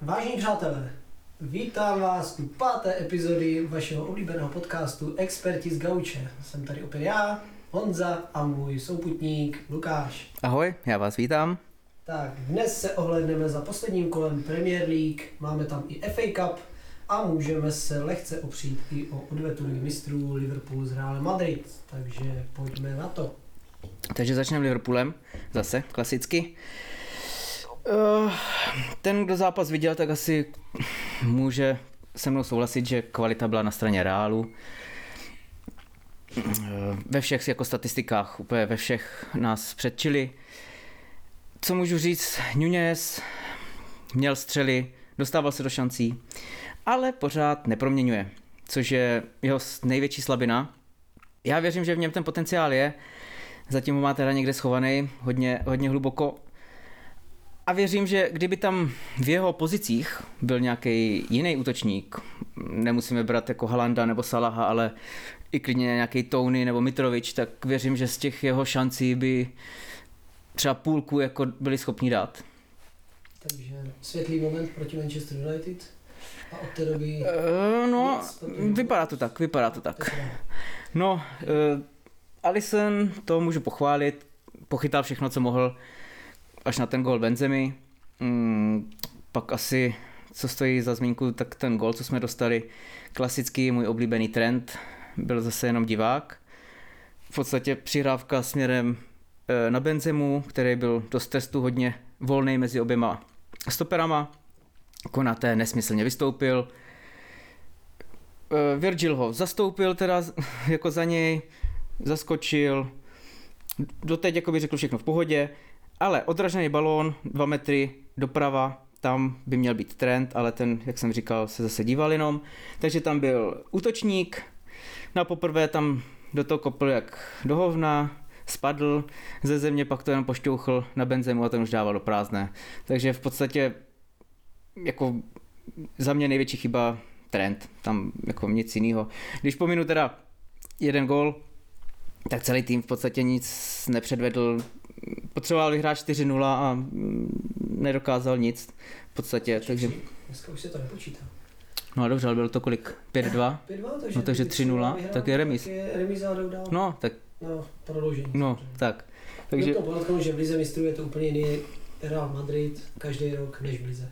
Vážení přátelé, vítám vás u páté epizody vašeho oblíbeného podcastu Experti z Gauče. Jsem tady opět já, Honza a můj souputník Lukáš. Ahoj, já vás vítám. Tak, dnes se ohledneme za posledním kolem Premier League, máme tam i FA Cup a můžeme se lehce opřít i o odvetu mistrů Liverpool z Real Madrid, takže pojďme na to. Takže začneme Liverpoolem, zase klasicky. Uh, ten, kdo zápas viděl, tak asi může se mnou souhlasit, že kvalita byla na straně Reálu. Uh, ve všech jako statistikách, úplně ve všech nás předčili. Co můžu říct, Nunez měl střely, dostával se do šancí, ale pořád neproměňuje, což je jeho největší slabina. Já věřím, že v něm ten potenciál je, zatím ho má teda někde schovaný, hodně, hodně hluboko. A věřím, že kdyby tam v jeho pozicích byl nějaký jiný útočník, nemusíme brát jako Halanda nebo Salaha, ale i klidně nějaký Tony nebo Mitrovič, tak věřím, že z těch jeho šancí by třeba půlku jako byli schopni dát. Takže světlý moment proti Manchester United a od té doby... Uh, no, vypadá to tak, vypadá to tak. No, uh, Alison, to můžu pochválit, pochytal všechno, co mohl, až na ten gol Benzemi. Mm, pak asi, co stojí za zmínku, tak ten gol, co jsme dostali, klasický můj oblíbený trend, byl zase jenom divák. V podstatě přihrávka směrem eh, na Benzemu, který byl dost testu hodně volný mezi oběma stoperama. Konaté nesmyslně vystoupil. Eh, Virgil ho zastoupil teda jako za něj, zaskočil, doteď jako by řekl všechno v pohodě, ale odražený balón, dva metry doprava, tam by měl být trend, ale ten, jak jsem říkal, se zase díval jenom. Takže tam byl útočník, na poprvé tam do toho kopl jak do hovna, spadl ze země, pak to jenom pošťouchl na benzemu a ten už dával do prázdné. Takže v podstatě jako za mě největší chyba trend, tam jako nic jiného. Když pominu teda jeden gol, tak celý tým v podstatě nic nepředvedl. Potřeboval vyhrát 4-0 a nedokázal nic v podstatě, takže... Dneska už se to nepočítá. No a dobře, ale bylo to kolik? 5-2? 5-2, takže, No takže 3-0, tak je remis. Tak je remíza dál. No, tak, No, prodloužení. no, samozřejmě. tak. Takže... Takže, To podotknu, že v Lize mistrů je to úplně jiný Real Madrid každý rok než v Lize.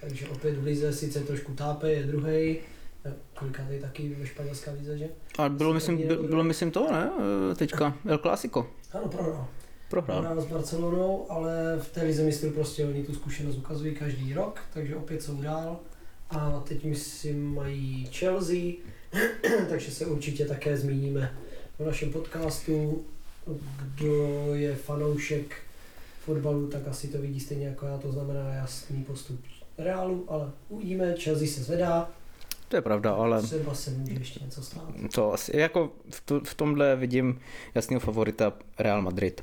Takže opět v Lize sice trošku tápe, je druhý, kolikátej taky ve španělské lize, že? a bylo myslím, by- bylo myslím to, ne? E, Teďka El Clásico. Ano, prohrál. Prohrál. Prohrál s Barcelonou, ale v té lize mistrů prostě oni tu zkušenost ukazují každý rok, takže opět jsou dál. A teď myslím mají Chelsea, takže se určitě také zmíníme v našem podcastu. Kdo je fanoušek fotbalu, tak asi to vidí stejně jako já, to znamená jasný postup Realu, ale uvidíme, Chelsea se zvedá, To je pravda, ale třeba se může ještě něco stát. to asi, jako v, to, v tomhle vidím jasného favorita Real Madrid.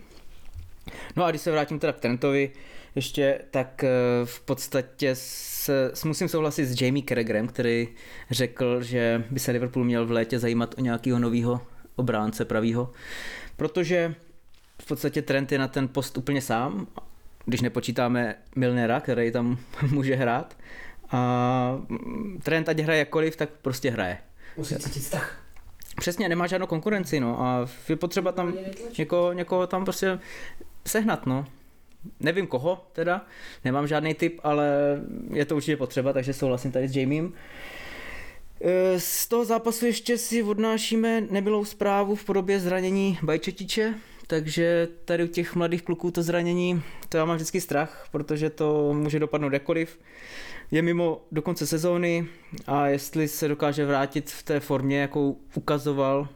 No a když se vrátím teda k Trentovi, ještě, tak eh, v podstatě se, s- musím souhlasit s Jamie Carragherem, který řekl, že by se Liverpool měl v létě zajímat o nějakého nového obránce pravýho, protože v podstatě Trent je na ten post úplně sám, když nepočítáme Milnera, který tam může hrát. A mm, Trent ať hraje jakkoliv, tak prostě hraje. Musí cítit vztah. Přesně, nemá žádnou konkurenci, no a je potřeba tam někoho, někoho tam prostě sehnat, no. Nevím koho teda, nemám žádný tip, ale je to určitě potřeba, takže souhlasím tady s Jamiem. E, Z toho zápasu ještě si odnášíme nebylou zprávu v podobě zranění Bajčetiče, takže tady u těch mladých kluků to zranění, to já mám vždycky strach, protože to může dopadnout jakkoliv. Je mimo do konce sezóny a jestli se dokáže vrátit v té formě, jakou ukazoval,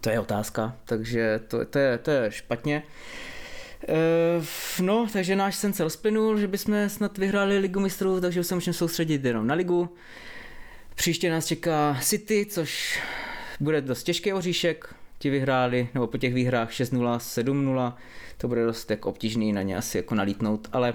to je otázka, takže to, to, je, to je špatně. E, no, takže náš sen se rozplynul, že bychom snad vyhráli ligu mistrů, takže se můžeme soustředit jenom na ligu. Příště nás čeká City, což bude dost těžký oříšek. Ti vyhráli, nebo po těch výhrách 6-0, 7-0, to bude dost jako obtížný na ně asi jako nalítnout, ale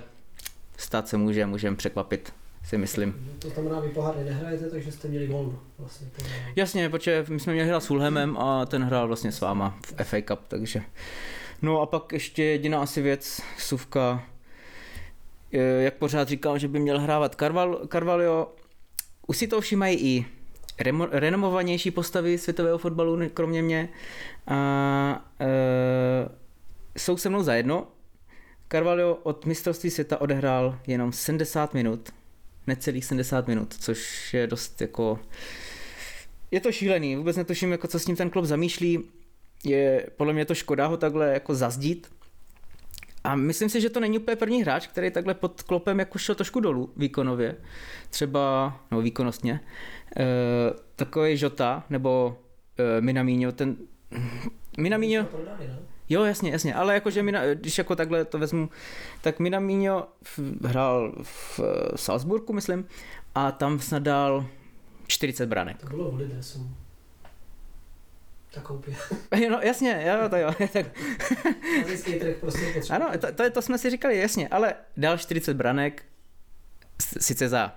stát se může, můžeme překvapit, si myslím. To znamená, vy poháry nehrajete, takže jste měli volno. Vlastně, Jasně, protože my jsme měli hrát s Fulhamem a ten hrál vlastně s váma v FA Cup, takže... No a pak ještě jediná asi věc, Suvka eh, jak pořád říkal, že by měl hrávat Carval, Carvalho, už si to všímají i remo, renomovanější postavy světového fotbalu, kromě mě. A e, jsou se mnou zajedno. Carvalho od mistrovství světa odehrál jenom 70 minut. Necelých 70 minut, což je dost jako... Je to šílený, vůbec netuším, jako co s ním ten klub zamýšlí. Je podle mě to škoda ho takhle jako zazdít, a myslím si, že to není úplně první hráč, který takhle pod klopem jako šel trošku dolů výkonově. Třeba, no výkonnostně. E, takový Žota nebo e, Minamíňo, ten... Minamíňo... Jo, jasně, jasně, ale jakože Mina, když jako takhle to vezmu, tak Minamíňo hrál v Salzburgu, myslím, a tam snad dal 40 branek. To bylo v Lidresu tak koupě. no jasně, jo, to jo. tak... trh prostě Ano, to, to, to, jsme si říkali, jasně, ale dal 40 branek, sice za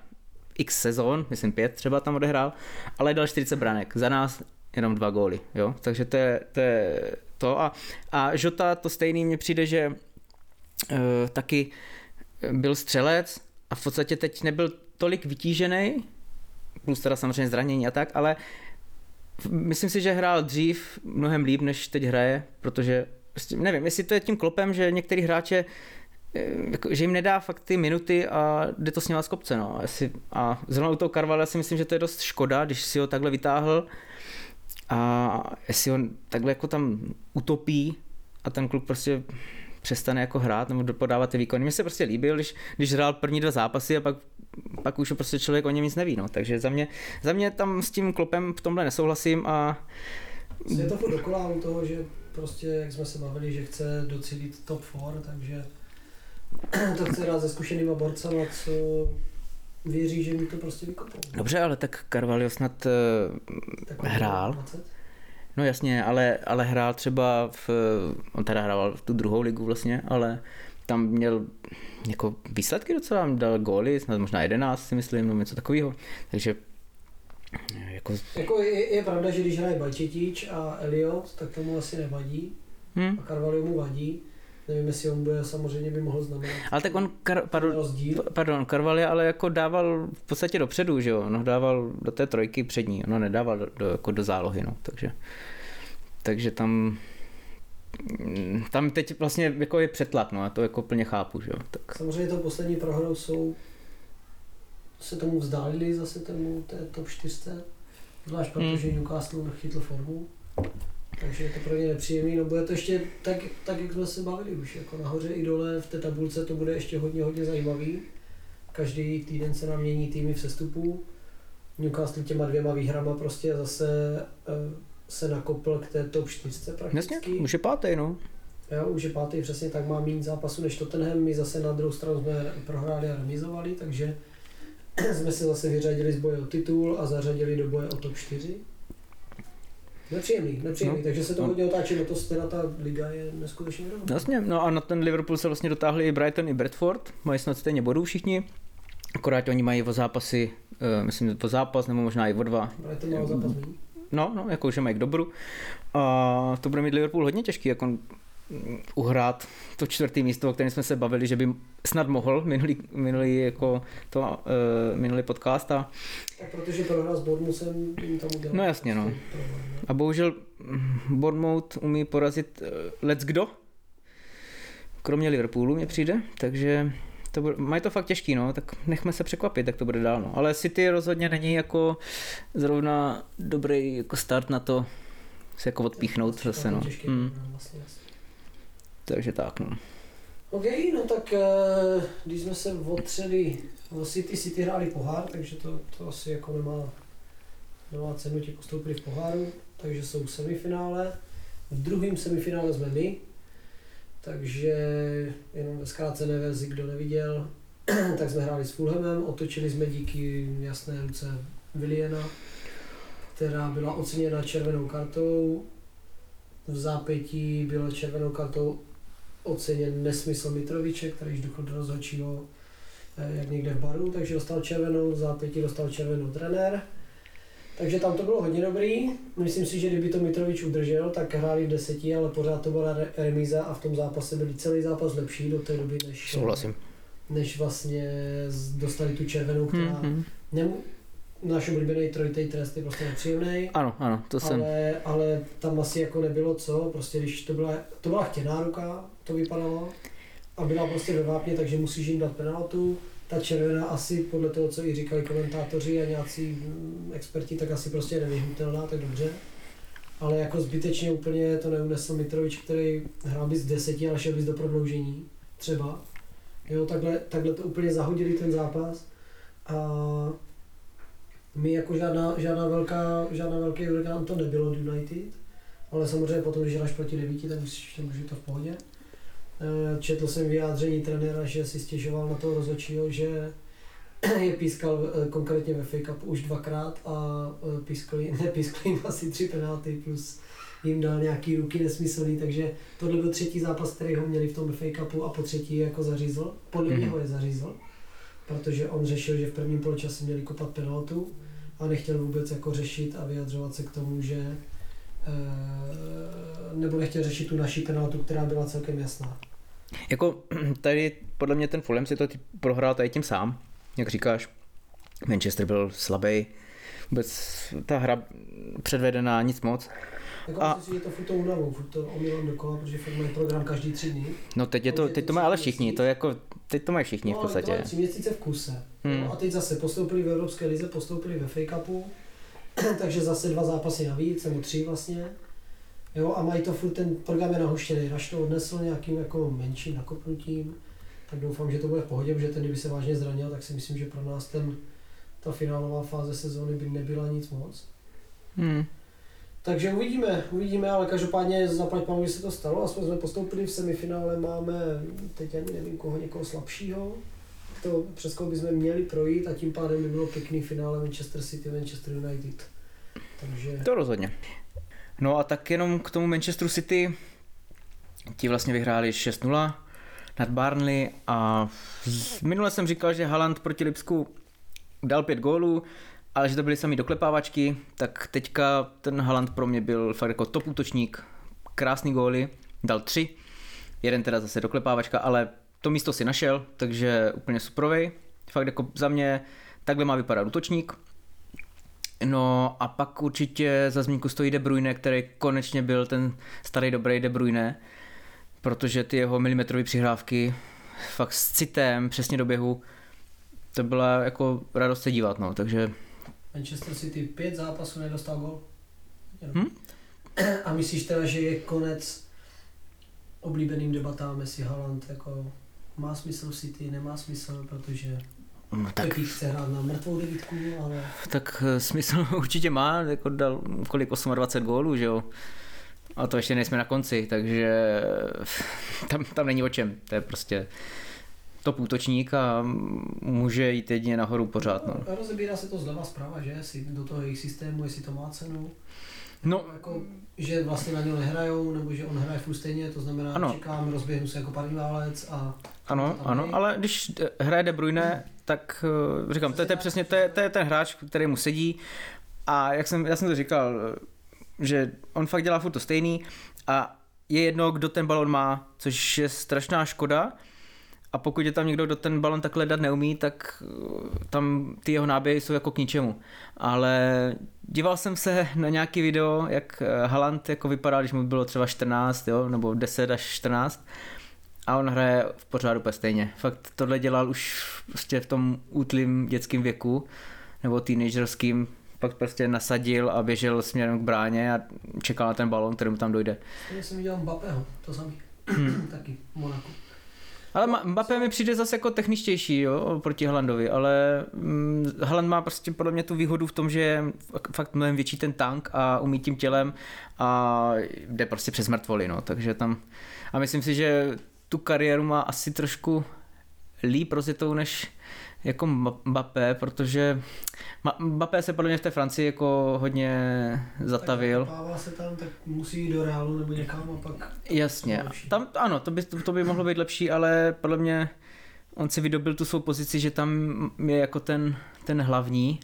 x sezon, myslím pět třeba tam odehrál, ale dal 40 branek. Za nás jenom dva góly, jo, takže to je to, je to. A, a Žota to stejný mně přijde, že uh, taky byl střelec a v podstatě teď nebyl tolik vytížený, plus teda samozřejmě zranění a tak, ale myslím si, že hrál dřív mnohem líp, než teď hraje, protože prostě nevím, jestli to je tím klopem, že některý hráče eh, jako, že jim nedá fakt ty minuty a jde to s z kopce. No. Jestli, a zrovna u toho Karvala si myslím, že to je dost škoda, když si ho takhle vytáhl a jestli ho takhle jako tam utopí a ten klub prostě přestane jako hrát nebo podávat ty výkony. Mně se prostě líbil, když, když hrál první dva zápasy a pak pak už prostě člověk o něm nic neví. No. Takže za mě, za mě tam s tím klopem v tomhle nesouhlasím a je to furt dokola u toho, že prostě, jak jsme se bavili, že chce docílit top 4, takže to chce dát se zkušenýma borcama, co věří, že mi to prostě vykopou. Dobře, ale tak Carvalho snad tak hrál. 20? No jasně, ale, ale hrál třeba v, on teda hrál v tu druhou ligu vlastně, ale tam měl jako výsledky docela, dal góly, snad možná 11 si myslím, nebo něco takového. Takže jako... jako je, je, pravda, že když hraje Bajčetič a Elliot, tak tomu asi nevadí. Hmm. A Carvalho mu vadí. Nevím, jestli on bude, samozřejmě by mohl znamenat. Ale tak on, kar, pardon, rozdíl. pardon, Carvalho ale jako dával v podstatě dopředu, že jo? On dával do té trojky přední, ono nedával do, do, jako do zálohy, no, takže, takže tam, tam teď vlastně jako je přetlak, no a to jako plně chápu, že jo. Tak. Samozřejmě to poslední prohrou jsou se tomu vzdálili zase tomu té top 4, zvlášť hmm. protože Newcastle chytl formu, takže je to pro ně nepříjemný, no bude to ještě tak, tak, jak jsme se bavili už, jako nahoře i dole v té tabulce to bude ještě hodně, hodně zajímavý. Každý týden se nám mění týmy v sestupu. Newcastle těma dvěma výhrama prostě zase eh, se nakopl k té top 4 prakticky. Jasně, už je pátý, no. Jo, už je pátý, přesně tak má méně zápasů než Tottenham, my zase na druhou stranu jsme prohráli a remizovali, takže jsme se zase vyřadili z boje o titul a zařadili do boje o top 4. Nepříjemný, nepříjemný, no, takže se to hodně otáčí, no to teda ta liga je neskutečně rovná. Jasně, no a na ten Liverpool se vlastně dotáhli i Brighton i Bradford, mají snad stejně bodů všichni, akorát oni mají o zápasy, uh, myslím, o zápas nebo možná i o dva. Brighton má o zápas No, no, jako že mají k dobru. A to bude mít Liverpool hodně těžký, jako uhrát to čtvrtý místo, o kterém jsme se bavili, že by snad mohl minulý, minulý, jako to, uh, minulý podcast. A... Tak protože prohrál s Bournemouthem, tam udělal. No jasně, no. A bohužel Bournemouth umí porazit uh, let's kdo, kromě Liverpoolu mě přijde, takže to bude, mají to fakt těžký, no, tak nechme se překvapit, jak to bude dál, no. Ale City rozhodně není jako zrovna dobrý jako start na to se jako odpíchnout zase, no. Hmm. Vlastně, Takže tak, no. OK, no tak eh, když jsme se otřeli o City, City hráli pohár, takže to, to asi jako nemá, nemá cenu ti postoupili v poháru, takže jsou semifinále. V druhém semifinále jsme my, takže jenom ve zkrácené verzi, kdo neviděl, tak jsme hráli s Fulhamem, otočili jsme díky jasné ruce Williana, která byla oceněna červenou kartou. V zápětí byla červenou kartou oceněn nesmysl Mitroviče, který již dochl do rozhodčího eh, jak někde v baru, takže dostal červenou, v zápětí dostal červenou trenér. Takže tam to bylo hodně dobrý. Myslím si, že kdyby to Mitrovič udržel, tak hráli v deseti, ale pořád to byla remíza a v tom zápase byli celý zápas lepší do té doby, než, Souhlasím. než vlastně dostali tu červenou, která Hmm, hmm. nemu, náš oblíbený trojitý trest je prostě nepříjemný, Ano, ano, to jsem. ale, ale tam asi jako nebylo co, prostě když to byla, to byla chtěná ruka, to vypadalo, a byla prostě ve vápně, takže musíš jim dát penaltu. Ta červená asi podle toho, co i říkali komentátoři a nějací mm, experti, tak asi prostě je nevyhnutelná, tak dobře. Ale jako zbytečně úplně to neunesl Mitrovič, který hrál bys z deseti, ale šel bys do prodloužení, třeba. Jo, takhle, takhle to úplně zahodili ten zápas. A my jako žádná, žádná velká, žádná velký orgán to nebylo United, ale samozřejmě potom, když hraješ proti devíti, tak musíš, může to v pohodě. Eh, Četl jsem vyjádření trenéra, že si stěžoval na toho rozhodčího, že je pískal eh, konkrétně ve fake upu už dvakrát a eh, pískal, jí- nepískal jim asi tři penalty plus jim dal nějaký ruky nesmyslný, takže tohle byl třetí zápas, který ho měli v tom fake upu a po třetí je jako zařízl. Podle Mhm. mě ho je zařízl, protože on řešil, že v prvním poločase měli kopat penaltu a nechtěl vůbec jako řešit a vyjadřovat se k tomu, že nebo nechtěl řešit tu naší penaltu, která byla celkem jasná. Jako tady podle mě ten Fulham si to prohrál tady tím sám, jak říkáš. Manchester byl slabý, vůbec ta hra předvedená, nic moc. Jako A- myslím si, že to furt to unavou, furt to omylem dokola, protože fakt mají program každý tři dny. No teď, je to, teď to mají ale všichni, to je jako, teď to mají všichni v No, ale to podstatě. mají tři měsíce v kuse. Hmm. No, a teď zase postoupili v Evropské lize, postoupili ve fake upu, takže zase dva zápasy navíc, nebo tři vlastně. Jo, a mají to furt, ten program je nahuštěný. Raš to odnesl nějakým jako menším nakopnutím, tak doufám, že to bude v pohodě, protože ten, kdyby se vážně zranil, tak si myslím, že pro nás ten, ta finálová fáze sezóny by nebyla nic moc. Hmm. Takže uvidíme, uvidíme, ale každopádně zaplať pánu, že se to stalo, aspoň jsme postoupili v semifinále, máme, teď ani nevím koho, někoho slabšího, to přes koho bychom měli projít a tím pádem by bylo pěkný finále Manchester City, Manchester United. Takže To rozhodně. No a tak jenom k tomu Manchesteru City, ti vlastně vyhráli 6-0 nad Barnley a minule jsem říkal, že Haaland proti Lipsku dal pět gólů, ale že to byly sami doklepávačky, tak teďka ten Haaland pro mě byl fakt jako top útočník, krásný góly, dal tři, jeden teda zase doklepávačka, ale to místo si našel, takže úplně superovej. Fakt jako za mě takhle má vypadat útočník. No a pak určitě za zmínku stojí De Bruyne, který konečně byl ten starý dobrý De Bruyne, protože ty jeho milimetrové přihrávky fakt s citem, přesně do běhu, to byla jako radost se dívat, no, takže Manchester City pět zápasů nedostal gol. Hm? A myslíš teda, že je konec oblíbeným debatám, jestli Haaland jako má smysl City, nemá smysl, protože no, tak, Pepík chce hrát na mrtvou devítku, ale tak eh, smysl určitě má, jako dal kolik 28 gólů, že jo, a to ještě nejsme na konci, takže tam, tam není o čem, to je prostě top útočník a může jít jedině nahoru pořád, no. A rozebírá se to zleva zprava, že? Jestli do toho jejich systému, jestli to má cenu. No, Jako, že vlastně na něho nehrajou, nebo že on hraje furt stejně, to znamená, Ano. čekám, rozběhnu se jako parní válec a Ano, ano, ale když eh, hraje De Bruyne, tak eh, říkám, to je, to je přesně to je, to je ten hráč, který mu sedí. A jak jsem, já jsem to říkal, eh, že on fakt dělá furt to stejný a je jedno, kdo ten balon má, což je strašná škoda. A pokud je tam někdo, kdo ten balon takhle dát neumí, tak eh, tam ty jeho náběhy jsou jako k ničemu. Ale díval jsem se na nějaký video, jak Haaland jako vypadal, když mu bylo třeba 14, jo, nebo 10 až 14 a on hraje v pořádu úplně stejně. Fakt tohle dělal už prostě v tom útlým dětském věku, nebo teenagerským, pak prostě nasadil a běžel směrem k bráně a čekal na ten balon, který mu tam dojde. já jsem viděl Mbappého, to samý. Taky, v Monaku. Ale Mbappé mi přijde zase jako techničtější jo, proti Haalandovi, ale mm, Haaland má prostě podle mě tu výhodu v tom, že je fak- fakt mnohem větší ten tank a umí tím tělem a jde prostě přes mrtvoly, no, takže tam a myslím si, že tu kariéru má asi trošku líp rozjetou než jako Mba- Mbappé, protože Mbappé se podle mě v té Francii jako hodně zatavil. Tak se tam, tak musí jít do Reálu nebo někam a pak Jasně, tam, ano, to by, to by mohlo být lepší, ale podle mě on si vydobil tu svou pozici, že tam je jako ten, ten hlavní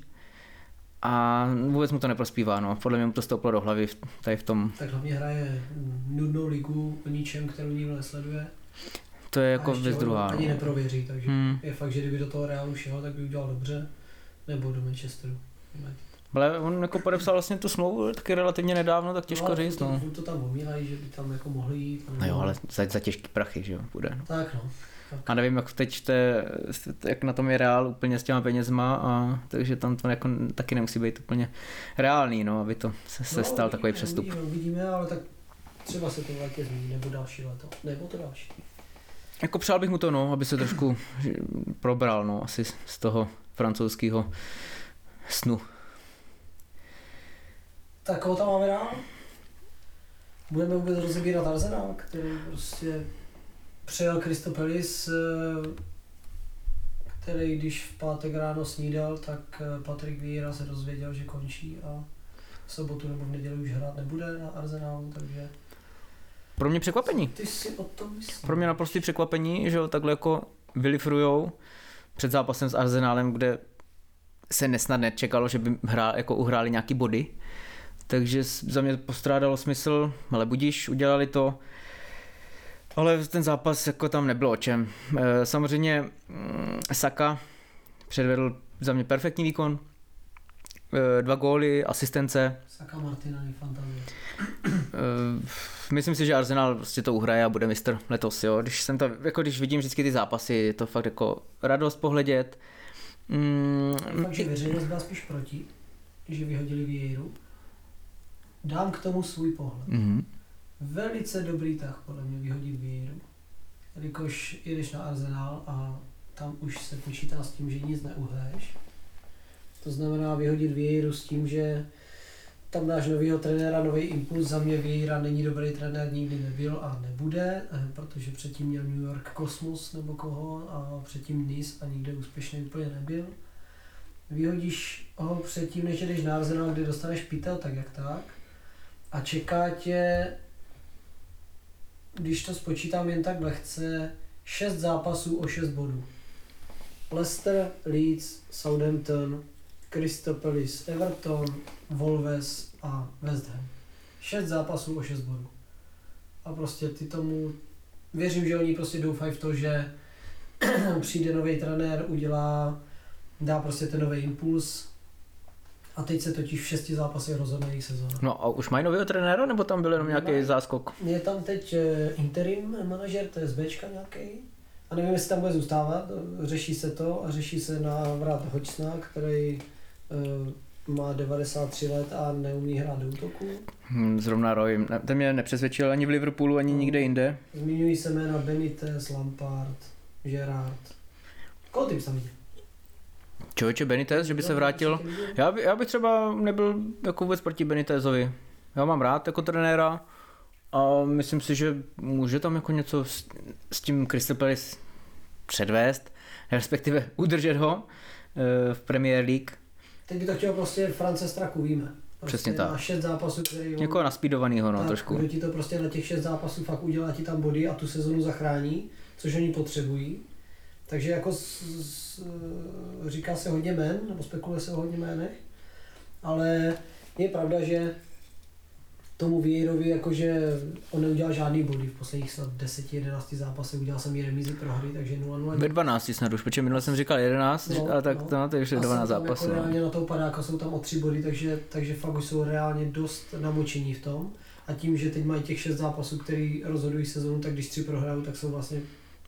a vůbec mu to neprospívá, no. Podle mě mu to stouplo do hlavy v- tady v tom. tak hlavně hraje nudnou ligu o ničem, kterou nikdo nesleduje. To je jako věc druhá. Ani No. neprověří, takže Hmm. je fakt, že kdyby do toho Realu šel, tak by udělal dobře. Nebo do Manchesteru. Ale on jako podepsal vlastně tu smlouvu taky relativně nedávno, tak těžko ale říct, to, no. furt to tam omílají, že by tam jako mohli jít. No jo, ale za, za těžký prachy, že jo, bude. No. Tak no. A nevím, jak teď te, jak na tom je reál úplně s těma penězma, a, takže tam to jako taky nemusí být úplně reálný, no, aby to se, se no, stal uvidíme, takový přestup. Uvidíme, uvidíme, ale tak třeba se to v létě změní, nebo další leto, nebo to další. Jako přál bych mu to, no, aby se trošku probral, no, asi z toho francouzského snu. Tak koho tam máme dál? Budeme vůbec rozebírat Arsenal, který prostě přejel Kristopelis, který když v pátek ráno snídal, tak eh, Patrik Vieira se dozvěděl, že končí a v sobotu nebo v neděli už hrát nebude na Arsenalu, takže Pro mě překvapení. ty si o tom myslíš. Pro mě naprostý překvapení, že ho takhle jako vylifrujou před zápasem s Arsenálem, kde se nesnad nečekalo, že by hrál, jako uhráli nějaký body. Takže za mě postrádalo smysl, ale budíš, udělali to. Ale ten zápas jako tam nebylo o čem. Eh, Samozřejmě mm, Saka předvedl za mě perfektní výkon. Eh, Dva góly, asistence. Saka Martinelli, fantazie. Myslím si, že Arsenal prostě to uhraje a bude mistr letos, jo. Když jsem to, jako když vidím vždycky ty zápasy, je to fakt jako radost pohledět. Mm, Fakt, že veřejnost byla spíš proti, že vyhodili Vieiru. Dám k tomu svůj pohled. mhm. Velice dobrý tah podle mě vyhodit Vieiru. Jelikož jdeš na Arsenal a tam už se počítá s tím, že nic neuhraješ. To znamená vyhodit Vieiru s tím, že tam dáš novýho trenéra, nový impuls. Za mě Vieira není dobrý trenér, nikdy nebyl a nebude, eh, protože předtím měl New York Cosmos nebo koho a předtím Nice a nikde úspěšný úplně nebyl. Vyhodíš ho předtím, než jdeš na Arsenal, kde dostaneš pytel, tak jak tak. A čeká tě, když to spočítám jen tak lehce, 6 zápasů o 6 bodů. Leicester, Leeds, Southampton, Palace, Everton, Wolves a West Ham. 6 zápasů o 6 bodů. A prostě ty tomu, věřím, že oni prostě doufají v to, že přijde nový trenér, udělá, dá prostě ten nový impuls. A teď se totiž v šesti zápasech rozhodne jejich sezóna. No a už mají nového trenéra, nebo tam byl jenom nějaký Nemají. záskok? Je tam teď eh, interim manažer, to je z Bčka nějaký. A nevím, jestli tam bude zůstávat. Řeší se to a řeší se návrat Hočsna, který má 93 let a neumí hrát do útoku. Hm, Zrovna Roy, ten mě nepřesvědčil ani v Liverpoolu, ani No. nikde jinde. Zmiňují se jména Benitez, Lampard, Gerard. Koho ty bys tam viděl? Člověče Benitez, že by se vrátil. Já, by, já bych třeba nebyl jako vůbec proti Benitezovi. Já mám rád jako trenéra a myslím si, že může tam jako něco s, s tím Crystal Palace předvést, respektive udržet ho eh, v Premier League. Teď by to chtěl prostě France Straku, víme. Prostě Přesně tak. Má šest zápasů, který on- Někoho naspídovanýho, no tak, trošku. Kdo ti to prostě na těch šest zápasů fakt udělá ti tam body a tu sezonu zachrání, což oni potřebují. Takže jako s, s, říká se hodně jmen, nebo spekuluje se o hodně jménech, ale je pravda, že tomu Vieirovi, jakože on neudělal žádný body v posledních snad 10-11 zápasech, udělal jsem i remízy prohry, takže 0-0. Ve 12 snad už, protože minule jsem říkal 11, No, ale tak no. to, no, takže A 12 jsou tam zápasů. Jako no. reálně na toho padáka jsou tam o tři body, takže, takže fakt už jsou reálně dost namočení v tom. A tím, že teď mají těch šest zápasů, který rozhodují sezonu, tak když tři prohrajou, tak jsou vlastně...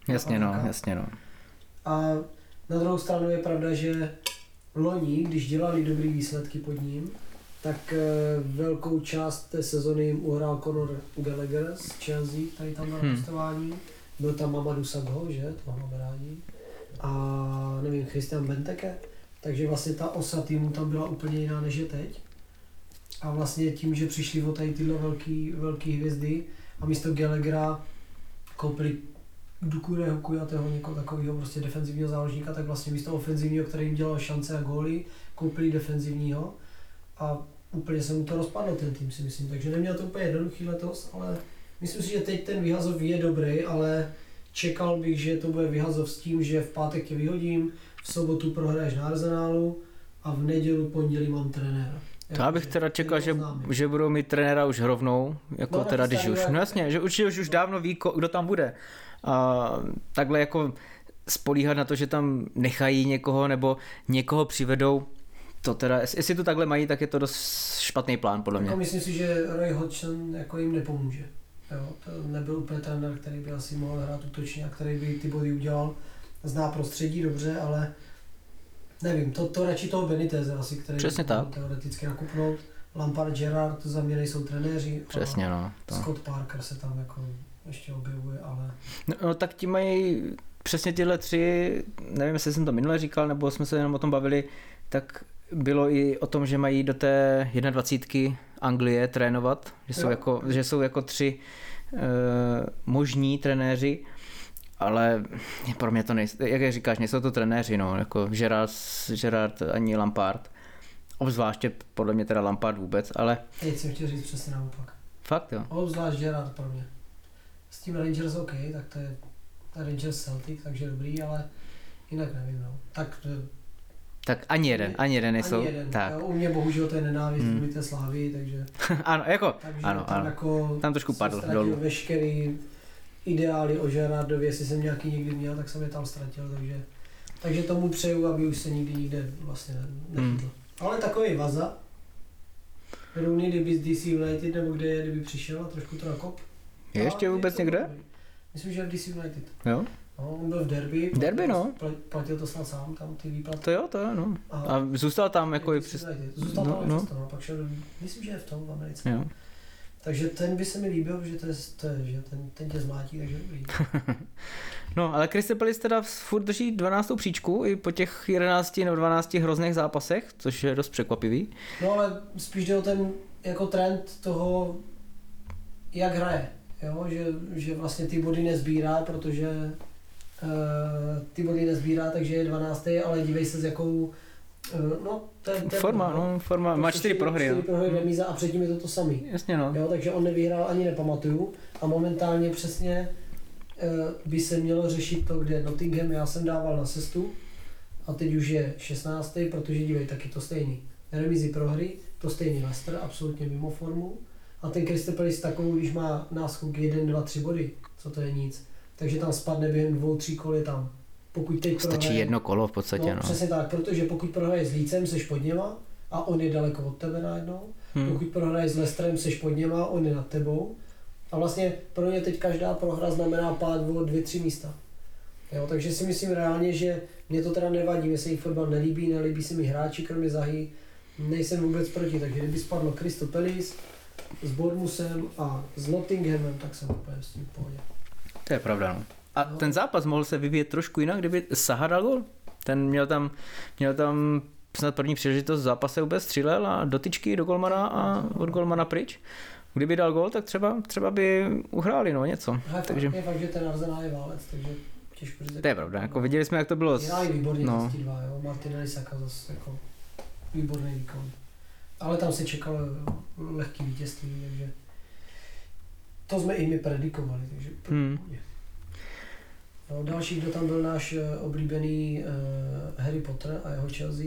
Jasně no, jasně no. A na druhou stranu je pravda, že loni, když dělali dobrý výsledky pod ním, tak eh, velkou část té sezony jim uhrál Conor Gallagher z Chelsea, tady tam na Hmm. Byl tam Mamadou Sagho, že? Toho rádi. A nevím, Christian Benteke. Takže vlastně ta osa týmu tam byla úplně jiná než je teď. A vlastně tím, že přišli o tady tyhle velký, velký hvězdy a místo Gallaghera koupili Dukureho, Kujatého, někoho takového prostě defenzivního záložníka, tak vlastně místo ofenzivního, který jim dělal šance a góly, koupili defenzivního a úplně se mu to rozpadlo ten tým si myslím, takže neměl to úplně jednoduchý letos, ale myslím si, že teď ten vyhazov je dobrý, ale čekal bych, že to bude vyhazov s tím, že v pátek tě vyhodím, v sobotu prohraješ na Arsenálu a v nedělu, pondělí mám trenéra. To já bych teda čekal, že, oznámím. že budou mít trenéra už rovnou, jako No, teda když už, no jasně, že určitě už, už dávno ví, kdo tam bude. A takhle jako spolíhat na to, že tam nechají někoho nebo někoho přivedou, to teda, jestli to takhle mají, tak je to dost špatný plán, podle mě. Jako myslím si, že Roy Hodgson jako jim nepomůže. Jo, to nebyl úplně trenér, který by asi mohl hrát útočně a který by ty body udělal. Zná prostředí dobře, ale nevím, to, to radši toho Beniteze asi, který Přesně tak. teoreticky nakupnout. Lampard, Gerrard, to za mě nejsou trenéři. Přesně, no. To. Scott Parker se tam jako ještě objevuje, ale No, no tak ti mají přesně tyhle tři, nevím, jestli jsem to minule říkal, nebo jsme se jenom o tom bavili, tak bylo i o tom, že mají do té 21 Anglie trénovat, že jsou, Jo. jako, že jsou jako tři e, možní trenéři, ale pro mě to nejsou, jak říkáš, nejsou to trenéři, no, jako Gerard, Gerard ani Lampard. Obzvláště podle mě teda Lampard vůbec, ale teď jsem chtěl říct přesně naopak. fakt jo. Obzvlášť Gerard pro mě. S tím Rangers OK, tak to je Rangers Celtic, takže dobrý, ale jinak nevím, no. Tak eh, Tak ani jeden, ani jeden nejsou. ani jeden. Tak. U mě bohužel to je nenávist hmm. té slávy, takže, ano, jako, takže ano, tam ano. jako Tam trošku padl dolů. veškerý ideály o Gerardovi, jestli jsem nějaký někdy měl, tak jsem je tam ztratil, takže, takže tomu přeju, aby už se nikdy nikde vlastně Hmm. nechytl. Ale takový vaza, Rooney, kdyby z DC United nebo kde je, kdyby přišel a trošku to nakop. Je ještě vůbec to někde? Myslím, že v DC United. Jo? No, on byl v derby. Derby, no. pla- Platil to snad sám, tam ty výplaty. To jo, to jo, no. A, A zůstal tam jako i přes... Zůstal no, tam no. no, často, no. pak šel, myslím, že je v tom v Americe. Jo. Takže ten by se mi líbil, že to je, to je že ten, ten tě zmátí, takže dobrý. No, ale Crystal Palace teda furt drží 12. příčku i po těch 11 nebo 12 hrozných zápasech, což je dost překvapivý. No ale spíš jde o ten jako trend toho, jak hraje. Jo? Že, že vlastně ty body nezbírá, protože ty body nezbírá, takže je 12. ale dívej se s jakou uh, no, ten, ten Forma, no, forma, má 4 prohry, čtyři no. prohry remíza a předtím je to to samý. Jasně, no. Jo, takže on nevyhrál ani nepamatuju a momentálně přesně uh, by se mělo řešit to, kde Nottingham já jsem dával na cestu a teď už je 16. protože dívej, taky to stejný. Remízy prohry, to stejný Leicester, absolutně mimo formu a ten Crystal Palace takovou, když má náskok 1, 2, 3 body, co to je nic, takže tam spadne během dvou, tří kol je tam. Pokud teď Stačí prohraje- jedno kolo v podstatě, no, no. přesně tak, protože pokud prohraje s Lícem, seš pod něma a on je daleko od tebe najednou, Hm. pokud prohraješ s Lestrem, seš pod něma, on je nad tebou. A vlastně pro ně teď každá prohra znamená pád o dvě, tři místa. Jo, takže si myslím reálně, že mě to teda nevadí, mě se jich fotbal nelíbí, nelíbí se mi hráči, kromě Zahy, nejsem vůbec proti, takže kdyby spadlo Crystal Palace s Bournemouthem a s Nottinghamem, tak jsem úplně s tím v pohodě. To je pravda, no. A No. ten zápas mohl se vyvíjet trošku jinak, kdyby Saha dal gol. Ten měl tam, měl tam snad první příležitost v zápase vůbec střílel a dotyčky do golmana a od golmana pryč. Kdyby dal gol, tak třeba, třeba by uhráli no něco. Je, Takže- fakt, je fakt, že ten Arsenal je válec, takže těžko říct. To je pravda, jako viděli jsme, jak to bylo. s- Hráli výborně no. no. dva, jo. Martinelli Saka zase jako výborný výkon. Ale tam se čekalo lehký vítězství, takže to jsme i my predikovali, takže Hmm. no, další, kdo tam byl náš eh, oblíbený uh, Harry Potter a jeho Chelsea.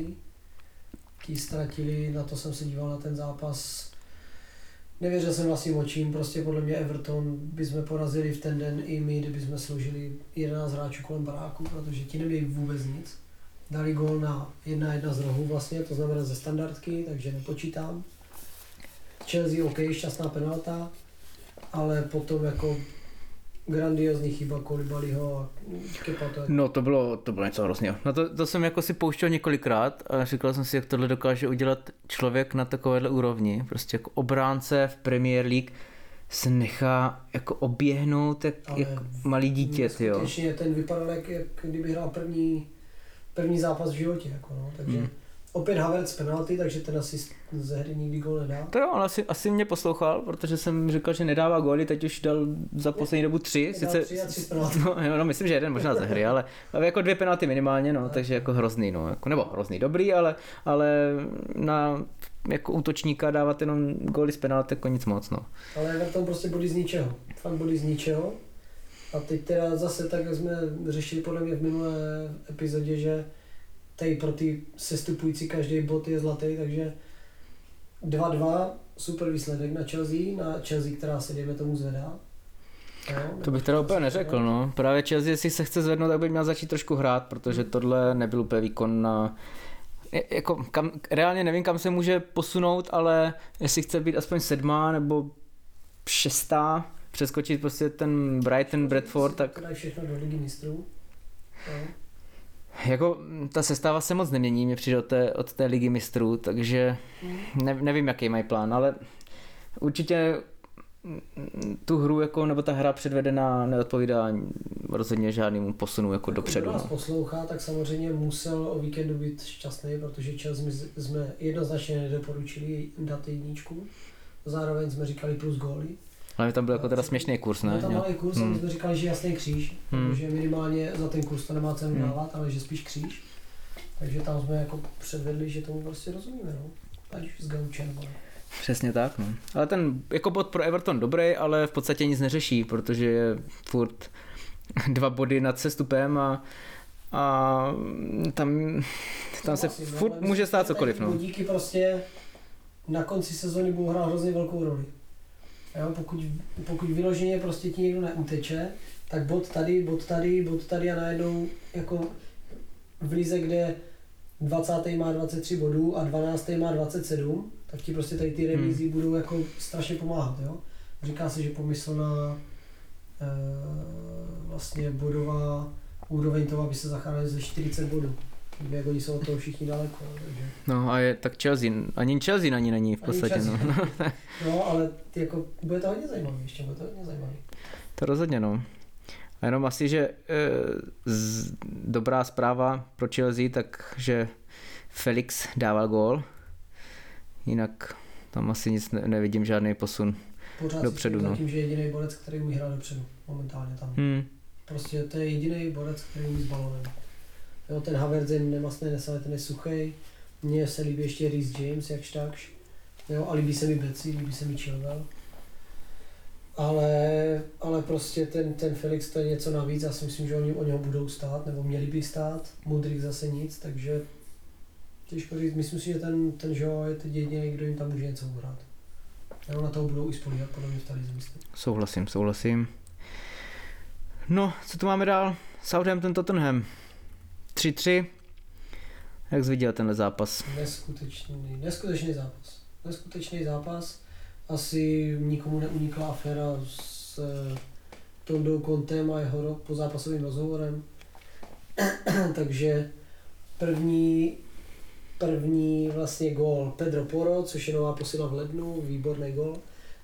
Ti ztratili, na to jsem se díval na ten zápas. Nevěřil jsem vlastním očím, prostě podle mě Everton bychom porazili v ten den i my, kdyby jsme složili 11 hráčů kolem baráku, protože ti nemějí vůbec nic. Dali gol na 1-1 z rohu vlastně, to znamená ze standardky, takže nepočítám. Chelsea OK, šťastná penalta, ale potom jako grandiozní chyba Kolibaliho a Kepa to je No to bylo, to bylo něco hrozného. No to, to jsem jako si pouštěl několikrát a říkal jsem si, jak tohle dokáže udělat člověk na takovéhle úrovni. Prostě jako obránce v Premier League se nechá jako oběhnout jak, Ale jak malý dítě, jo. Ten vypadal jak, jak kdyby hrál první, první zápas v životě. Jako no. Takže Hmm. Opět Havertz penalty, takže ten asi ze hry nikdy gol nedá. To jo, on asi, asi mě poslouchal, protože jsem říkal, že nedává góly, teď už dal za poslední dobu tři. Sice, tři a tři no, no, myslím, že jeden možná ze hry, ale, ale jako dvě penalty minimálně, no, takže jako hrozný, no, jako, nebo hrozný, dobrý, ale, ale na jako útočníka dávat jenom góly z penalty jako nic moc, no. Ale Everton prostě body z ničeho. Fakt body z ničeho. A teď teda zase tak, jak jsme řešili podle mě v minulé epizodě, že tady pro ty sestupující každý bod je zlatý, takže 2-2, super výsledek na Chelsea, na Chelsea, která se dejme tomu zvedá. Jo? To bych teda úplně neřekl, no. Právě Chelsea, jestli se chce zvednout, tak by měl začít trošku hrát, protože tohle nebyl úplně výkon na... Jako, kam, reálně nevím, kam se může posunout, ale jestli chce být aspoň sedmá nebo šestá, přeskočit prostě ten Brighton, Bradford, tak všechno do ligy mistrů. Jo? Jako mm, ta sestava se moc nemění, mě přijde od té, od té ligy mistrů, takže ne, nevím, jaký mají plán, ale určitě mm, tu hru jako, nebo ta hra předvedená neodpovídá rozhodně žádnému posunu jako dopředu. Kdo nás No. poslouchá, tak samozřejmě musel o víkendu být šťastný, protože my jsme jednoznačně nedoporučili dát jedničku. Zároveň jsme říkali plus góly. Ale tam byl jako teda směšný kurz, ne? Ne, tam malý kurz, Hmm. hmm. jsme říkali, že jasný kříž, Hmm. protože minimálně za ten kurz to nemá cenu Hmm. dávat, ale že spíš kříž. Takže tam jsme jako předvedli, že tomu prostě rozumíme, no. Ať už s Gaučem, ne. Přesně tak, no. Ale ten jako bod pro Everton dobrý, ale v podstatě nic neřeší, protože je furt dva body nad sestupem a, a tam, tam se no, furt ale může stát že cokoliv, no. Díky prostě na konci sezóny budou hrát hrozně velkou roli. Jo, pokud, pokud vyloženě prostě ti někdo neuteče, tak bod tady, bod tady, bod tady a najednou jako v lize, kde 20. má 23 bodů a 12. má 27, tak ti prostě tady ty remízy hmm. budou jako strašně pomáhat, jo. Říká se, že pomyslná e, vlastně bodová úroveň toho, aby se zachránili ze 40 bodů. Jak oni jsou od toho všichni daleko, takže. No a je tak Chelsea, ani Chelsea na ní není v podstatě, no. Chelsea. No, ale ty jako, bude to hodně zajímavý, ještě bude to hodně zajímavý. To rozhodně, no. A jenom asi, že e, z, dobrá zpráva pro Chelsea, takže Felix dával gól, jinak tam asi nic ne, nevidím, žádný posun. Pořád Dopředu, si no. tím, že je jediný borec, který umí hrát dopředu, momentálně tam. Hmm. Prostě to je jediný borec, který umí s balonem. Jo, ten Havertz je nemastný, nesalý, ten je suchý. Mně se líbí ještě Reece James, jakž takž. Jo, a líbí se mi Betsy, líbí se mi Chilwell. Ale, ale prostě ten, ten Felix to je něco navíc, já si myslím, že oni o něho budou stát, nebo měli by stát. Mudrik zase nic, takže těžko říct, myslím si, že ten, ten Joe je teď jediný, kdo jim tam může něco uhrát. Jo, na toho budou i spolíhat, podle mě v tady myslím. Souhlasím, souhlasím. No, co tu máme dál? Southampton Tottenham. 3-3. Jak jsi viděl tenhle zápas? Neskutečný, neskutečný zápas. Neskutečný zápas. Asi nikomu neunikla aféra s eh, Tondou Kontem a jeho ro- pozápasovým rozhovorem. Takže první, první vlastně gól Pedro Poro, což je nová posila v lednu, výborný gól.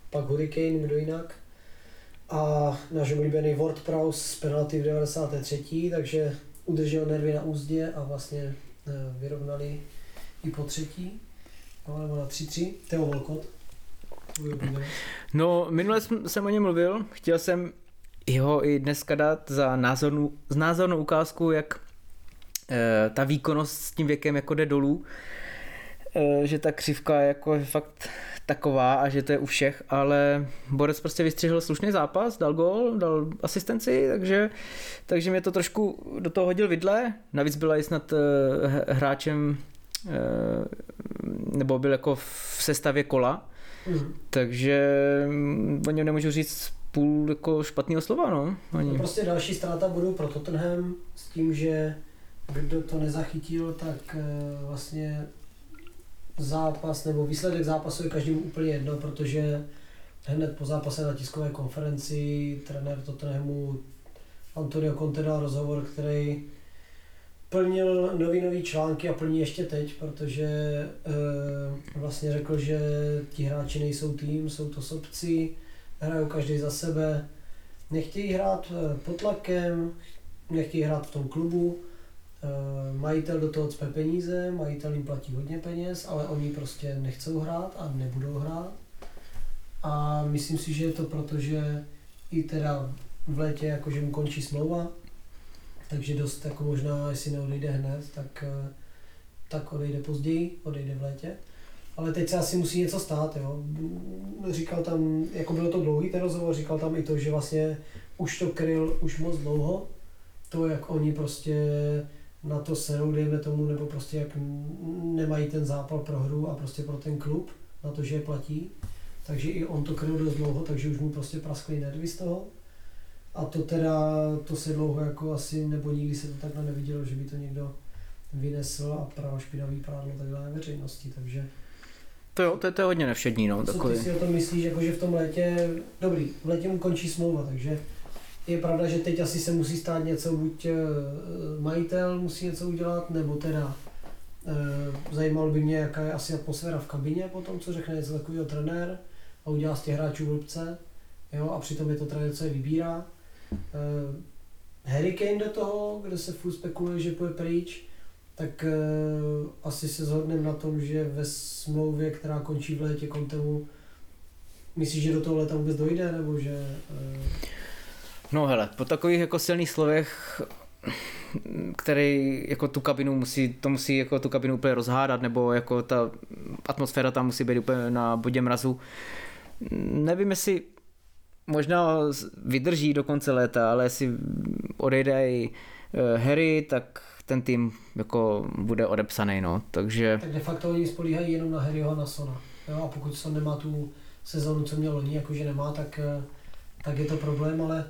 Pak Hurricane, kdo jinak. A náš oblíbený Ward Prowse z penalty v 93. Takže udržel nervy na úzdě a vlastně eh, vyrovnali i po třetí. No, nebo na 3-3. Teo Volkot. No, minule jsem, o něm mluvil, chtěl jsem jeho i dneska dát za názornou, názornou ukázku, jak e, ta výkonnost s tím věkem jako jde dolů, e, že ta křivka je jako fakt taková a že to je u všech, ale Borec prostě vystřihl slušný zápas, dal gol, dal asistenci, takže, takže mě to trošku do toho hodil vidle, navíc byla i snad e, h- hráčem e, nebo byl jako v sestavě kola, Mhm. takže mm, o něm nemůžu říct půl jako špatného slova, no. No Ani. prostě další ztráta budou pro Tottenham s tím, že kdo to nezachytil, tak eh, vlastně zápas nebo výsledek zápasu je každému úplně jedno, protože hned po zápase na tiskové konferenci trenér Tottenhamu Antonio Conte dal rozhovor, který plnil novinový články a plní ještě teď, protože e, vlastně řekl, že ti hráči nejsou tým, jsou to sobci, hrajou každý za sebe, nechtějí hrát pod tlakem, nechtějí hrát v tom klubu, majitel do toho cpe peníze, majitel jim platí hodně peněz, ale oni prostě nechcou hrát a nebudou hrát. A myslím si, že je to proto, že i teda v létě jakože mu končí smlouva, takže dost jako možná, jestli neodejde hned, tak, eh, tak odejde později, odejde v létě. Ale teď se asi musí něco stát, jo. Říkal tam, jako bylo to dlouhý ten rozhovor, říkal tam i to, že vlastně už to kryl už moc dlouho, to, jak oni prostě na to serou, dejme tomu, nebo prostě jak nemají ten zápal pro hru a prostě pro ten klub, na to, že je platí. Takže i on to kryl dost dlouho, takže už mu prostě praskly nervy z toho. a to teda, to se dlouho jako asi, nebo nikdy se to takhle nevidělo, že by to někdo vynesl a pral špinavý prádlo takhle na veřejnosti, takže To jo, to, je- to je hodně nevšední, no, co takový. ty si o tom myslíš, jako že v tom létě, dobrý, v létě mu končí smlouva, takže je pravda, že teď asi se musí stát něco, buď eh, majitel musí něco udělat, nebo teda eh, zajímalo by mě, jaká je asi atmosféra v kabině po tom, co řekne něco takového trenér a udělá z těch hráčů blbce, jo, a přitom je to trenér, co je vybírá. Eh, Harry Kane do toho, kde se furt spekuluje, že půjde pryč, tak asi se shodneme na tom, že ve smlouvě, která končí v létě Contemu, myslíš, že do toho leta vůbec dojde, nebo že... No hele, po takových jako silných slovech, který jako tu kabinu musí, to musí jako tu kabinu úplně rozhádat, nebo jako ta atmosféra tam musí být úplně na bodě mrazu. Nevím, jestli možná vydrží do konce léta, ale jestli odejde i eh, Harry, tak ten tým jako bude odepsaný, no. Takže Tak de facto oni spolíhají jenom na Harryho a na Sona. Jo? A pokud Son nemá tu sezonu, co měl loni, jakože nemá, tak, eh, tak je to problém, ale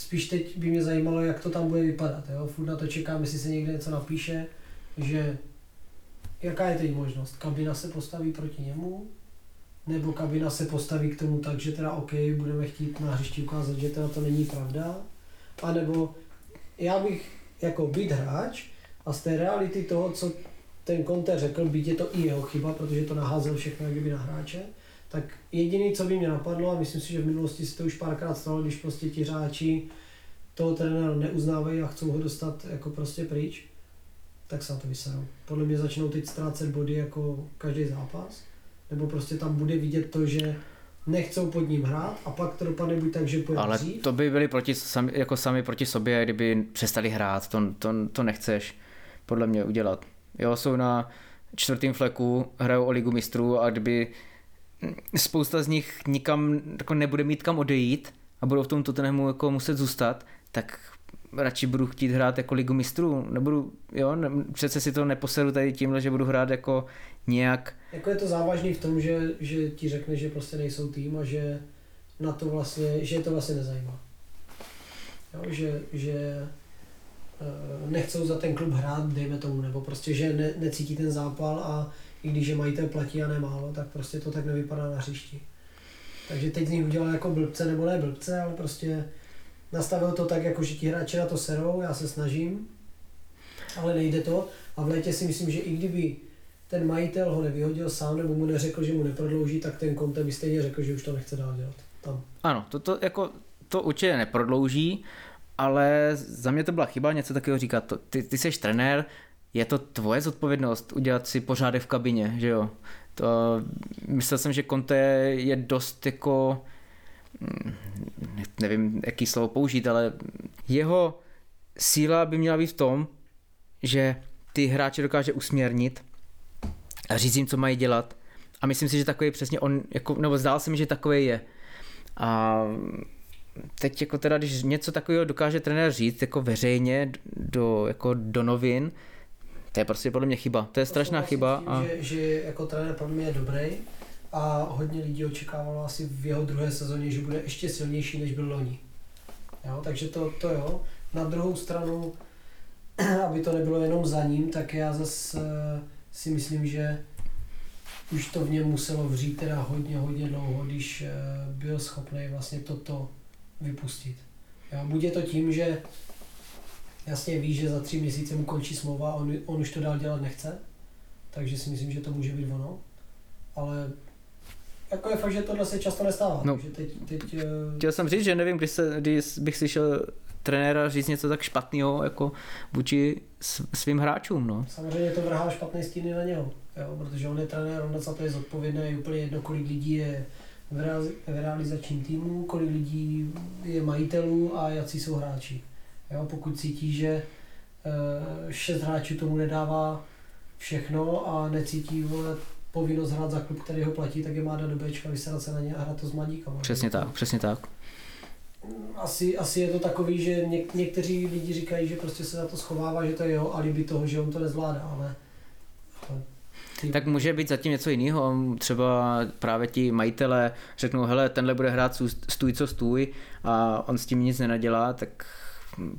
spíš teď by mě zajímalo, jak to tam bude vypadat. Jo? Furt na to čekám, jestli se někde něco napíše, že jaká je teď možnost? Kabina se postaví proti němu, nebo kabina se postaví k tomu tak, že teda OK, budeme chtít na hřišti ukázat, že teda to není pravda, a nebo já bych jako být hráč a z té reality toho, co ten Conte řekl, byť je to i jeho chyba, protože to naházel všechno jak kdyby na hráče, tak jediný, co by mě napadlo, a myslím si, že v minulosti se to už párkrát stalo, když prostě ti hráči toho trenéra neuznávají a chcou ho dostat jako prostě pryč, tak se na to vyserou. Podle mě začnou teď ztrácet body jako každý zápas, nebo prostě tam bude vidět to, že nechcou pod ním hrát a pak to dopadne buď tak, že půjde ale dřív, to by byli proti, sami, jako sami proti sobě, kdyby přestali hrát, to, to, to nechceš podle mě udělat. Jo, jsou na čtvrtém fleku, hrajou o ligu mistrů a kdyby spousta z nich nikam jako nebude mít kam odejít a budou v tom Tottenhamu jako muset zůstat, tak radši budu chtít hrát jako ligu mistrů. Nebudu, jo, ne, přece si to neposedu tady tímhle, že budu hrát jako nějak Jako je to závažný v tom, že, že ti řekne, že prostě nejsou tým a že na to vlastně, že je to vlastně nezajímá. Jo, že, že eh, nechcou za ten klub hrát, dejme tomu, nebo prostě, že ne, necítí ten zápal a i když je majitel platí a nemálo, tak prostě to tak nevypadá na hřišti. Takže teď z nich udělal jako blbce, nebo ne blbce, ale prostě nastavil to tak, jako že ti hráči na to serou, já se snažím, ale nejde to. A v létě si myslím, že i kdyby ten majitel ho nevyhodil sám nebo mu neřekl, že mu neprodlouží, tak ten Conte by stejně řekl, že už to nechce dál dělat. Tam. Ano, to, to, jako, to určitě neprodlouží, ale za mě to byla chyba něco takového říkat. Ty, ty jsi trenér, je to tvoje zodpovědnost udělat si pořádek v kabině, že jo? To, myslel jsem, že Conte je dost jako, mm, nevím, jaký slovo použít, ale jeho síla by měla být v tom, že ty hráče dokáže usměrnit a říct jim, co mají dělat. A myslím si, že takový přesně on, jako, nebo zdál se mi, že takový je. A teď jako teda, když něco takového dokáže trenér říct jako veřejně do, jako do novin, to je prostě podle mě chyba. To je strašná chyba. tím, A... Že, že jako trenér podle mě je dobrý a hodně lidí očekávalo asi v jeho druhé sezóně, že bude ještě silnější, než byl loni. Jo, takže to, to jo. Na druhou stranu, aby to nebylo jenom za ním, tak já zase eh, si myslím, že už to v něm muselo vřít teda hodně, hodně dlouho, když eh, byl schopný vlastně toto vypustit. Jo, buď je to tím, že jasně ví, že za tři měsíce mu končí smlouva a on, on už to dál dělat nechce, takže si myslím, že to může být ono, ale jako je fakt, že tohle se často nestává, No. takže teď, teď eh, Chtěl jsem říct, že nevím, když, se, když bych slyšel trenéra říct něco tak špatného jako vůči svým hráčům. No. samozřejmě to vrhá špatný stíny na něho, jo, protože on je trenér, on za to je zodpovědný, je úplně jedno, kolik lidí je v realizačním týmu, kolik lidí je majitelů a jaký jsou hráči. Jo, pokud cítí, že eh, šest hráčů tomu nedává všechno a necítí vole, povinnost hrát za klub, který ho platí, tak je má dát do Bčka, vysedat se na ně a hrát to s mladíkama. Přesně tak, přesně tak. Asi, asi je to takový, že něk, někteří lidi říkají, že prostě se za to schovává, že to je jeho alibi toho, že on to nezvládá, ale, Tak může být zatím něco jiného. Třeba právě ti majitele řeknou, hele, tenhle bude hrát stů- stůj co stůj a on s tím nic nenadělá, tak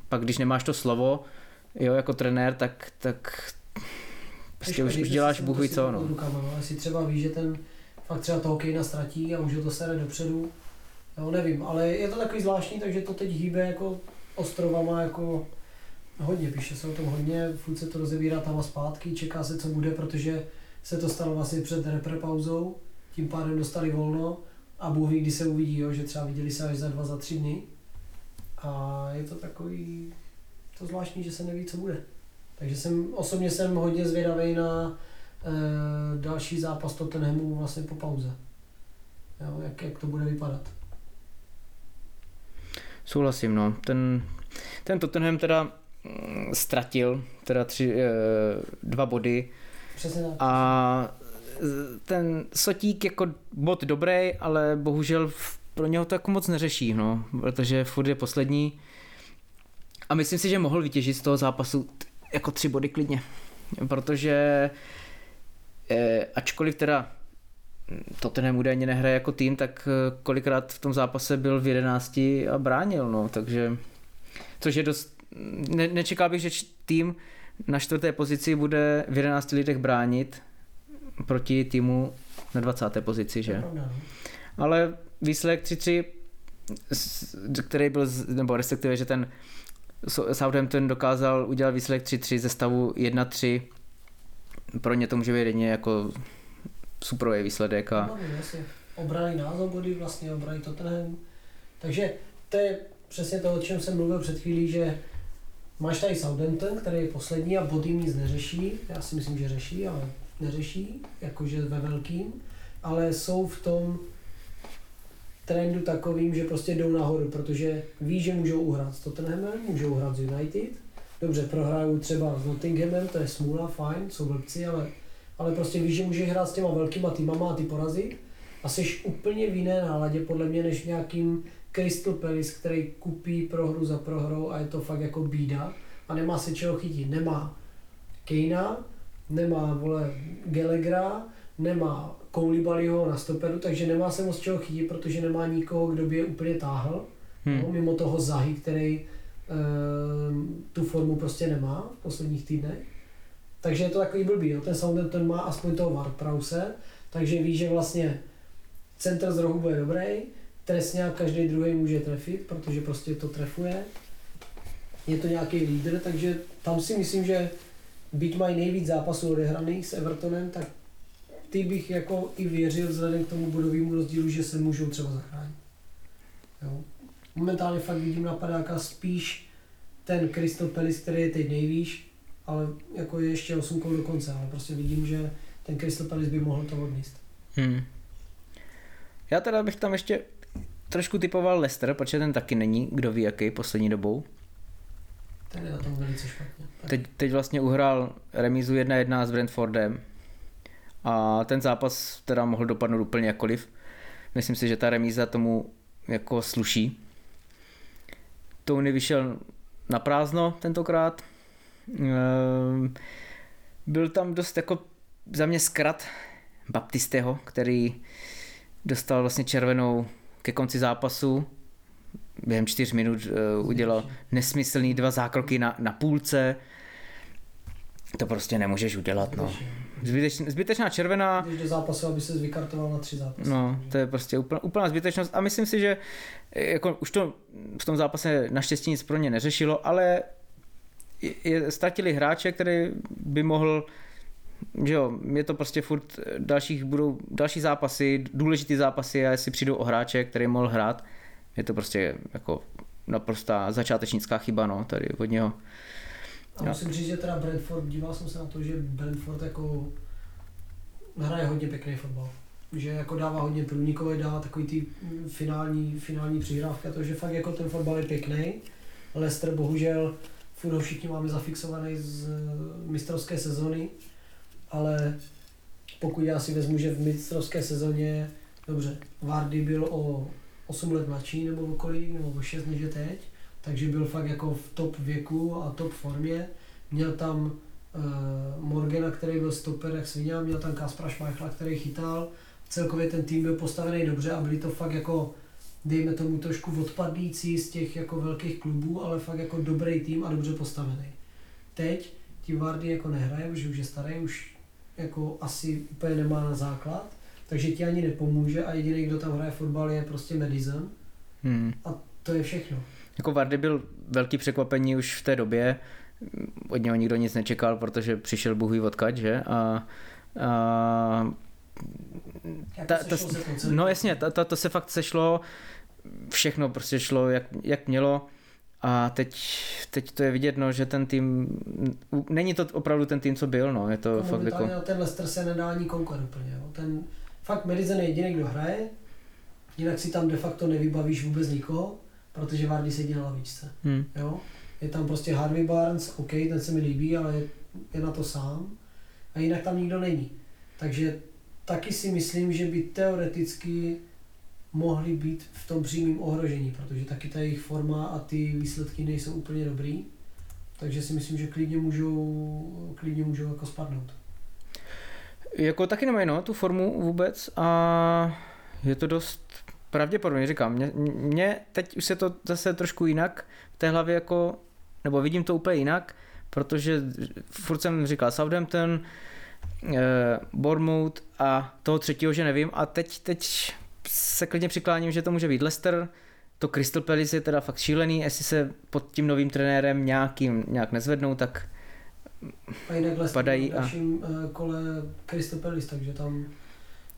pak když nemáš to slovo, jo, jako trenér, tak, tak prostě už, už děláš bůh co, no. Rukama, no. Jestli třeba ví, že ten fakt třeba toho Kejna ztratí a už ho to sere dopředu, jo, nevím, ale je to takový zvláštní, takže to teď hýbe jako ostrovama jako hodně, píše se o tom hodně, furt se to rozebírá tam a zpátky, čeká se, co bude, protože se to stalo vlastně před repre pauzou, tím pádem dostali volno a Bůh ví, kdy se uvidí, jo, že třeba viděli se až za dva, za tři dny. A je to takový, to zvláštní, že se neví, co bude. Takže jsem, osobně jsem hodně zvědavý na e, další zápas Tottenhamu vlastně po pauze. Jo, jak, jak to bude vypadat. Souhlasím, no. Ten, ten Tottenham teda mm, ztratil teda tři, eh, dva body Přesně tak. a ten Sotík jako bod dobrý, ale bohužel v- pro něho to jako moc neřeší, no, protože furt je poslední a myslím si, že mohl vytěžit z toho zápasu t- jako tři body klidně, protože eh, ačkoliv teda Tottenham údajně nehraje jako tým, tak eh, kolikrát v tom zápase byl v 11 a bránil, no, takže což je dost, ne, nečekal bych, že tým na čtvrté pozici bude v 11 lidech bránit proti týmu na 20. pozici, To že? no. Ale výsledek 3-3, s- který byl, nebo respektive, že ten So- Southampton dokázal udělat výsledek 3-3 ze stavu 1-3, pro ně to může být jedně jako superový výsledek a No. Obrali nás body, vlastně obrali Tottenham. Takže to je přesně to, o čem jsem mluvil před chvílí, že máš tady Southampton, který je poslední a body nic neřeší. Já si myslím, že řeší, ale neřeší, jakože ve velkým. Ale jsou v tom trendu takovým, že prostě jdou nahoru, protože ví, že můžou uhrát s Tottenhamem, můžou uhrát s United. Dobře, prohrajou třeba s Nottinghamem, to je smůla, fajn, jsou blbci, ale, ale prostě víš, že můžeš hrát s těma velkýma týmama a ty porazit. A jsi úplně v jiné náladě, podle mě, než nějakým Crystal Palace, který kupí prohru za prohrou a je to fakt jako bída a nemá se čeho chytit. Nemá Kejna, nemá vole Gallaghera, nemá Koulibalyho na stoperu, takže nemá se moc čeho chytit, protože nemá nikoho, kdo by je úplně táhl. Hmm. No, mimo toho Zahy, který ehm, tu formu prostě nemá v posledních týdnech. Takže je to takový blbý. Jo. Ten Southampton má aspoň toho Ward-Prowse, takže ví, že vlastně centr z rohu bude dobrý, trestně každý druhý může trefit, protože prostě to trefuje. Je to nějaký lídr, takže tam si myslím, že byť mají nejvíc zápasů odehraných s Evertonem, tak ty bych jako i věřil vzhledem k tomu bodovému rozdílu, že se můžou třeba zachránit. Jo. Momentálně fakt vidím napadáka spíš ten Crystal Palace, který je teď nejvýš, ale jako je ještě 8 kol do konce, ale prostě vidím, že ten Crystal Palace by mohl to odníst. Hmm. Já teda bych tam ještě trošku typoval Leicester, protože ten taky není, kdo ví jaký poslední dobou. Ten je na tom velice špatně. Teď, teď vlastně uhrál remízu 1-1 s Brentfordem a ten zápas teda mohl dopadnout úplně jakkoliv. Myslím si, že ta remíza tomu jako sluší. Tony vyšel na prázdno tentokrát. Ehm, Byl tam dost jako za mě zkrat Baptisteho, který dostal vlastně červenou ke konci zápasu. Během čtyř minut eh, udělal nesmyslný dva zákroky na, na půlce. To prostě nemůžeš udělat, no. Zbyteč, zbytečná červená, Když do zápasu, aby se vykartoval na tři zápasy. no, to je prostě úplná, úplná zbytečnost a myslím si, že eh, jako už to v tom zápase naštěstí nic pro ně neřešilo, ale je, je, ztratili hráče, který by mohl že jo, je to prostě furt dalších budou další zápasy, důležitý zápasy a jestli přijdou o hráče, který mohl hrát, je to prostě jako naprostá začátečnická chyba, no, tady od něho. A musím říct, že teda Brentford, díval jsem se na to, že Brentford jako hraje hodně pěkný fotbal. Že jako dává hodně průnikové, dává takový ty finální, finální přihrávky a to, že fakt jako ten fotbal je pěkný. Leicester bohužel furt ho všichni máme zafixovaný z eh, mistrovské sezony, ale pokud já si vezmu, že v mistrovské sezóně, dobře, Vardy byl o 8 let mladší nebo o kolik, nebo o 6 než je teď, takže byl fakt jako v top věku a top formě. Měl tam uh, Morgana, který byl stoper jak svině, měl tam Kaspra Schmeichla, který chytal. Celkově ten tým byl postavený dobře a byli to fakt jako dejme tomu trošku odpadlící z těch jako velkých klubů, ale fakt jako dobrý tým a dobře postavený. Teď ti Vardy jako nehraje, protože už je starý, už jako asi úplně nemá na základ, takže ti ani nepomůže a jediný, kdo tam hraje fotbal je prostě Madison Hmm. a to je všechno. Jako Vardy byl velký překvapení už v té době, od něho nikdo nic nečekal, protože přišel Bůh ví odkaď, že? A, a Ta- ta-. No jasně, to, to, to se fakt sešlo, všechno prostě šlo jak, jak mělo a teď, teď to je vidět, no, že ten tým, není to opravdu ten tým, co byl, no, je to Jako fakt jako, ten Leicester se nedá ani konkurent úplně. Jo. Ten, fakt Madison je jediný, kdo hraje, jinak si tam de facto nevybavíš vůbec nikoho, protože Vardy sedí na lavičce. hm, Jo? Je tam prostě Harvey Barnes, OK, ten se mi líbí, ale je, je na to sám. A jinak tam nikdo není. Takže taky si myslím, že by teoreticky mohli být v tom přímém ohrožení, protože taky ta jejich forma a ty výsledky nejsou úplně dobrý. Takže si myslím, že klidně můžou, klidně můžou jako spadnout. jako taky nemají, no, tu formu vůbec a je to dost pravděpodobně, říkám, mě, mě teď už se to zase trošku jinak v té hlavě jako, nebo vidím to úplně jinak, protože furt jsem říkal Southampton, eh, Bournemouth a toho třetího, že nevím. A teď, teď se klidně přikláním, že to může být Leicester, to Crystal Palace je teda fakt šílený, jestli se pod tím novým trenérem nějakým, nějak nezvednou, tak A jinak Leicester Padají a- a... kole Crystal Palace, takže tam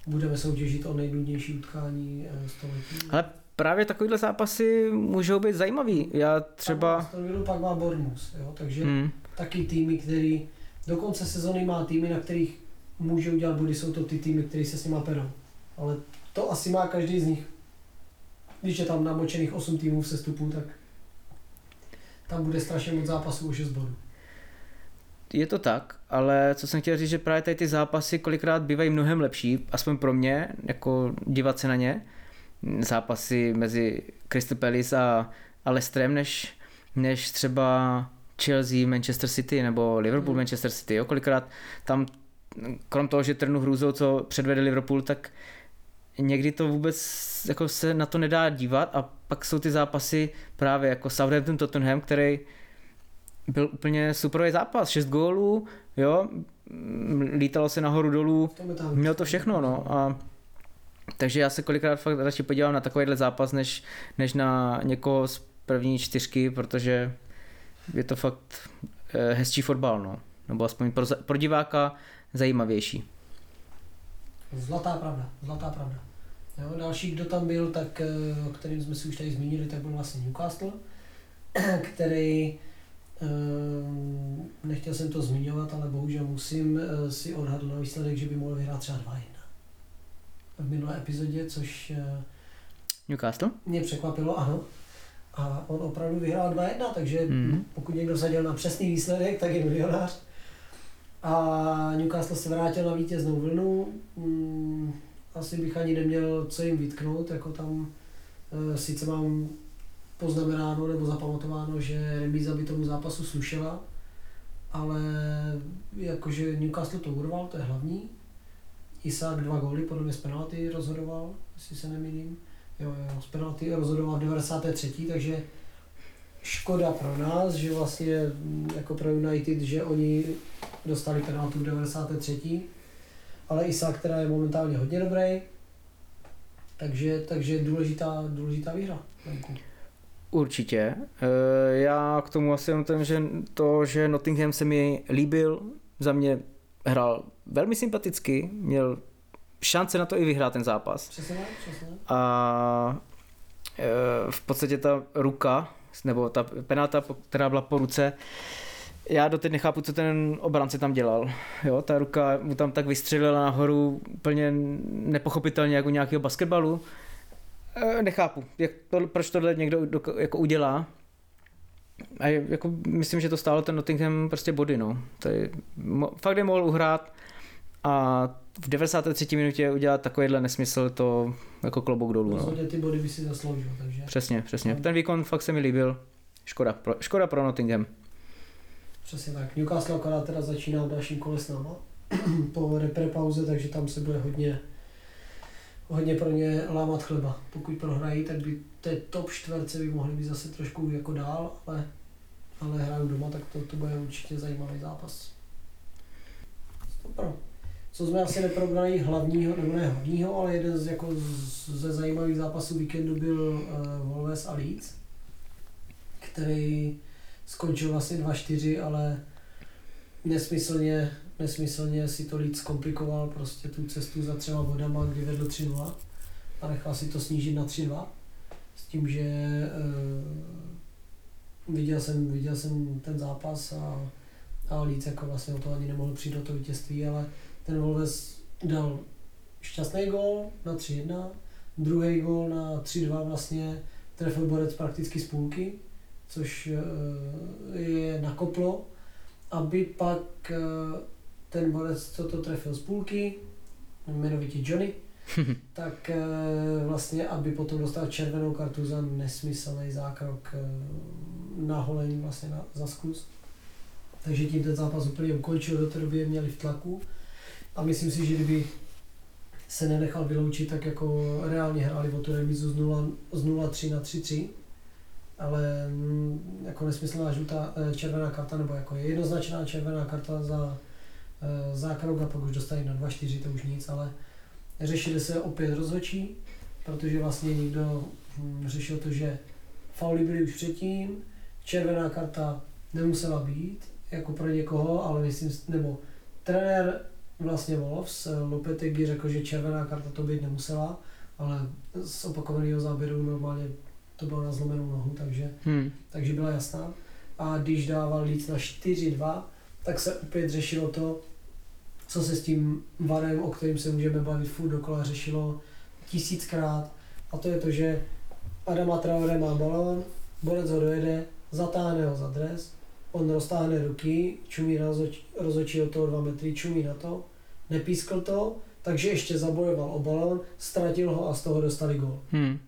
budeme soutěžit o nejnudnější utkání eh, století. Ale právě takovýhle zápasy můžou být zajímavý. Já Pak má třeba... Villa, pak má Bournemouth, jo? takže Hmm, taky týmy, který do konce sezony má týmy, na kterých může udělat body, jsou to ty týmy, které se s nima perou. Ale to asi má každý z nich. Když je tam namočených 8 týmů v sestupu, tak tam bude strašně moc zápasů o 6 bodů. Je to tak, ale co jsem chtěl říct, že právě tady ty zápasy kolikrát bývají mnohem lepší, aspoň pro mě, jako dívat se na ně. Zápasy mezi Crystal Palace a, a Leicesterem, než, než třeba Chelsea, Manchester City nebo Liverpool, Hmm. Manchester City. Jo? Kolikrát tam, krom toho, že trnu hrůzou, co předvede Liverpool, tak někdy to vůbec jako se na to nedá dívat a pak jsou ty zápasy právě jako Southampton Tottenham, který byl úplně superový zápas, 6 gólů, jo, lítalo se nahoru dolů, měl to všechno, no a takže já se kolikrát fakt radši podívám na takovýhle zápas, než, než na někoho z první čtyřky, protože je to fakt eh, hezčí fotbal, no. Nebo aspoň pro, pro diváka zajímavější. Zlatá pravda, zlatá pravda. Jo, další, kdo tam byl, tak, eh, o kterým jsme si už tady zmínili, tak byl vlastně Newcastle, který, nechtěl jsem to zmiňovat, ale bohužel musím eh, si odhadl na výsledek, že by mohl vyhrát třeba 2-1. V minulé epizodě, což eh, Newcastle? mě překvapilo, ano. A on opravdu vyhrál 2-1, takže Mhm. pokud někdo vsadil na přesný výsledek, tak je milionář. A Newcastle se vrátil na vítěznou vlnu. Mm, asi bych ani neměl co jim vytknout, jako tam e, sice mám poznamenáno nebo zapamatováno, že remíza by tomu zápasu slušela, ale jakože Newcastle to urval, to je hlavní. Isaac dva góly, podle mě z penalty rozhodoval, jestli se nemýlím. Jo, jo, z penalty rozhodoval v 93. takže škoda pro nás, že vlastně mm, jako pro United, že oni dostali penaltu v 93. Ale Isaac, která je momentálně hodně dobrý, takže, takže důležitá, důležitá výhra. venku. Určitě. Eh, Já k tomu asi jenom ten, že to, že Nottingham se mi líbil, za mě hrál velmi sympaticky, měl šance na to i vyhrát ten zápas. Přesně přesně. A eh, v podstatě ta ruka, nebo ta penalta, po- která byla po ruce, já doteď nechápu, co ten obránce tam dělal. Jo, ta ruka mu tam tak vystřelila nahoru úplně nepochopitelně jako nějakého basketbalu. Eh, Nechápu, jak to, proč tohle někdo dok- jako udělá. A je, jako, myslím, že to stálo ten Nottingham prostě body, no. To je, mo, fakt je mohl uhrát a v 93. minutě udělat takovýhle nesmysl, to jako klobouk dolů, no. Ty body by si zasloužil, takže Přesně, přesně. Ten výkon fakt se mi líbil. Škoda pro, škoda pro Nottingham. Přesně tak. Newcastle akorát teda začíná v dalším kole s náma po repre pauze, takže tam se bude hodně, hodně pro ně lámat chleba. Pokud prohrají, tak by té top čtverce by mohly být zase trošku jako dál, ale, ale hrajou doma, tak to, to bude určitě zajímavý zápas. Super. Co jsme asi neprobrali hlavního, nebo ne hlavního, ale jeden z, jako z, ze zajímavých zápasů víkendu byl uh, Wolves a Leeds, který skončil vlastně 2-4, ale nesmyslně, nesmyslně si to Leeds komplikoval prostě tu cestu za třema vodama, kdy vedl 3-0 a nechal si to snížit na 3-2 s tím, že uh, viděl, jsem, viděl jsem ten zápas a, a Leeds jako vlastně o to ani nemohl přijít do toho vítězství, ale ten Wolves dal šťastný gol na 3-1, druhý gol na 3-2 vlastně trefil borec prakticky z půlky, což eh, je nakoplo, aby pak eh, ten borec, co to trefil z půlky, jmenovitě Johnny, tak eh, vlastně, aby potom dostal červenou kartu za nesmyslný zákrok na holení vlastně na, za zkus. Takže tím ten zápas úplně ukončil, do té doby měli v tlaku a myslím si, že kdyby se nenechal vyloučit, tak jako reálně hráli o tu remizu z 0-3 na 3-3, ale mm, jako nesmyslná žlutá eh, červená karta, nebo jako je jednoznačná červená karta za eh, zákrok a pak už dostali na 2-4, to už nic, ale řešili se opět rozhočí, protože vlastně někdo hm, řešil to, že fauly byly už předtím, červená karta nemusela být, jako pro někoho, ale myslím, nebo trenér vlastně Wolves, eh, Lopetegui řekl, že červená karta to být nemusela, ale z opakovaného záběru normálně to bylo na zlomenou nohu, takže, hmm. takže byla jasná. A když dával Leeds na 4-2, tak se opět řešilo to, co se s tím varem, o kterým se můžeme bavit furt dokola, řešilo tisíckrát. A to je to, že Adama Traore má balón, borec ho dojede, zatáhne ho za dres, on roztáhne ruky, čumí rozočí od toho dva metry, čumí na to, nepískl to, takže ještě zabojoval o balon, ztratil ho a z toho dostali gol. Hmm.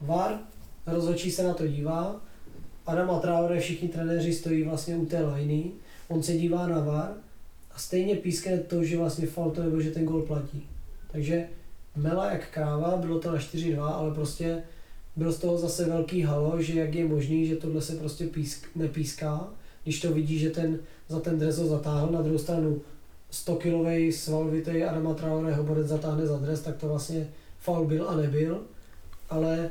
VAR, rozhodčí se na to dívá, Adama Traore, všichni trenéři stojí vlastně u té liney, on se dívá na VAR stejně pískne to, že vlastně faul to nebo že ten gol platí. Takže mela jak kráva, bylo to na 4-2, ale prostě byl z toho zase velký halo, že jak je možný, že tohle se prostě písk, nepíská, když to vidí, že ten za ten dres ho zatáhl, na druhou stranu 100 kilový svalovitý Adama Traoreho borec zatáhne za dres, tak to vlastně faul byl a nebyl, ale,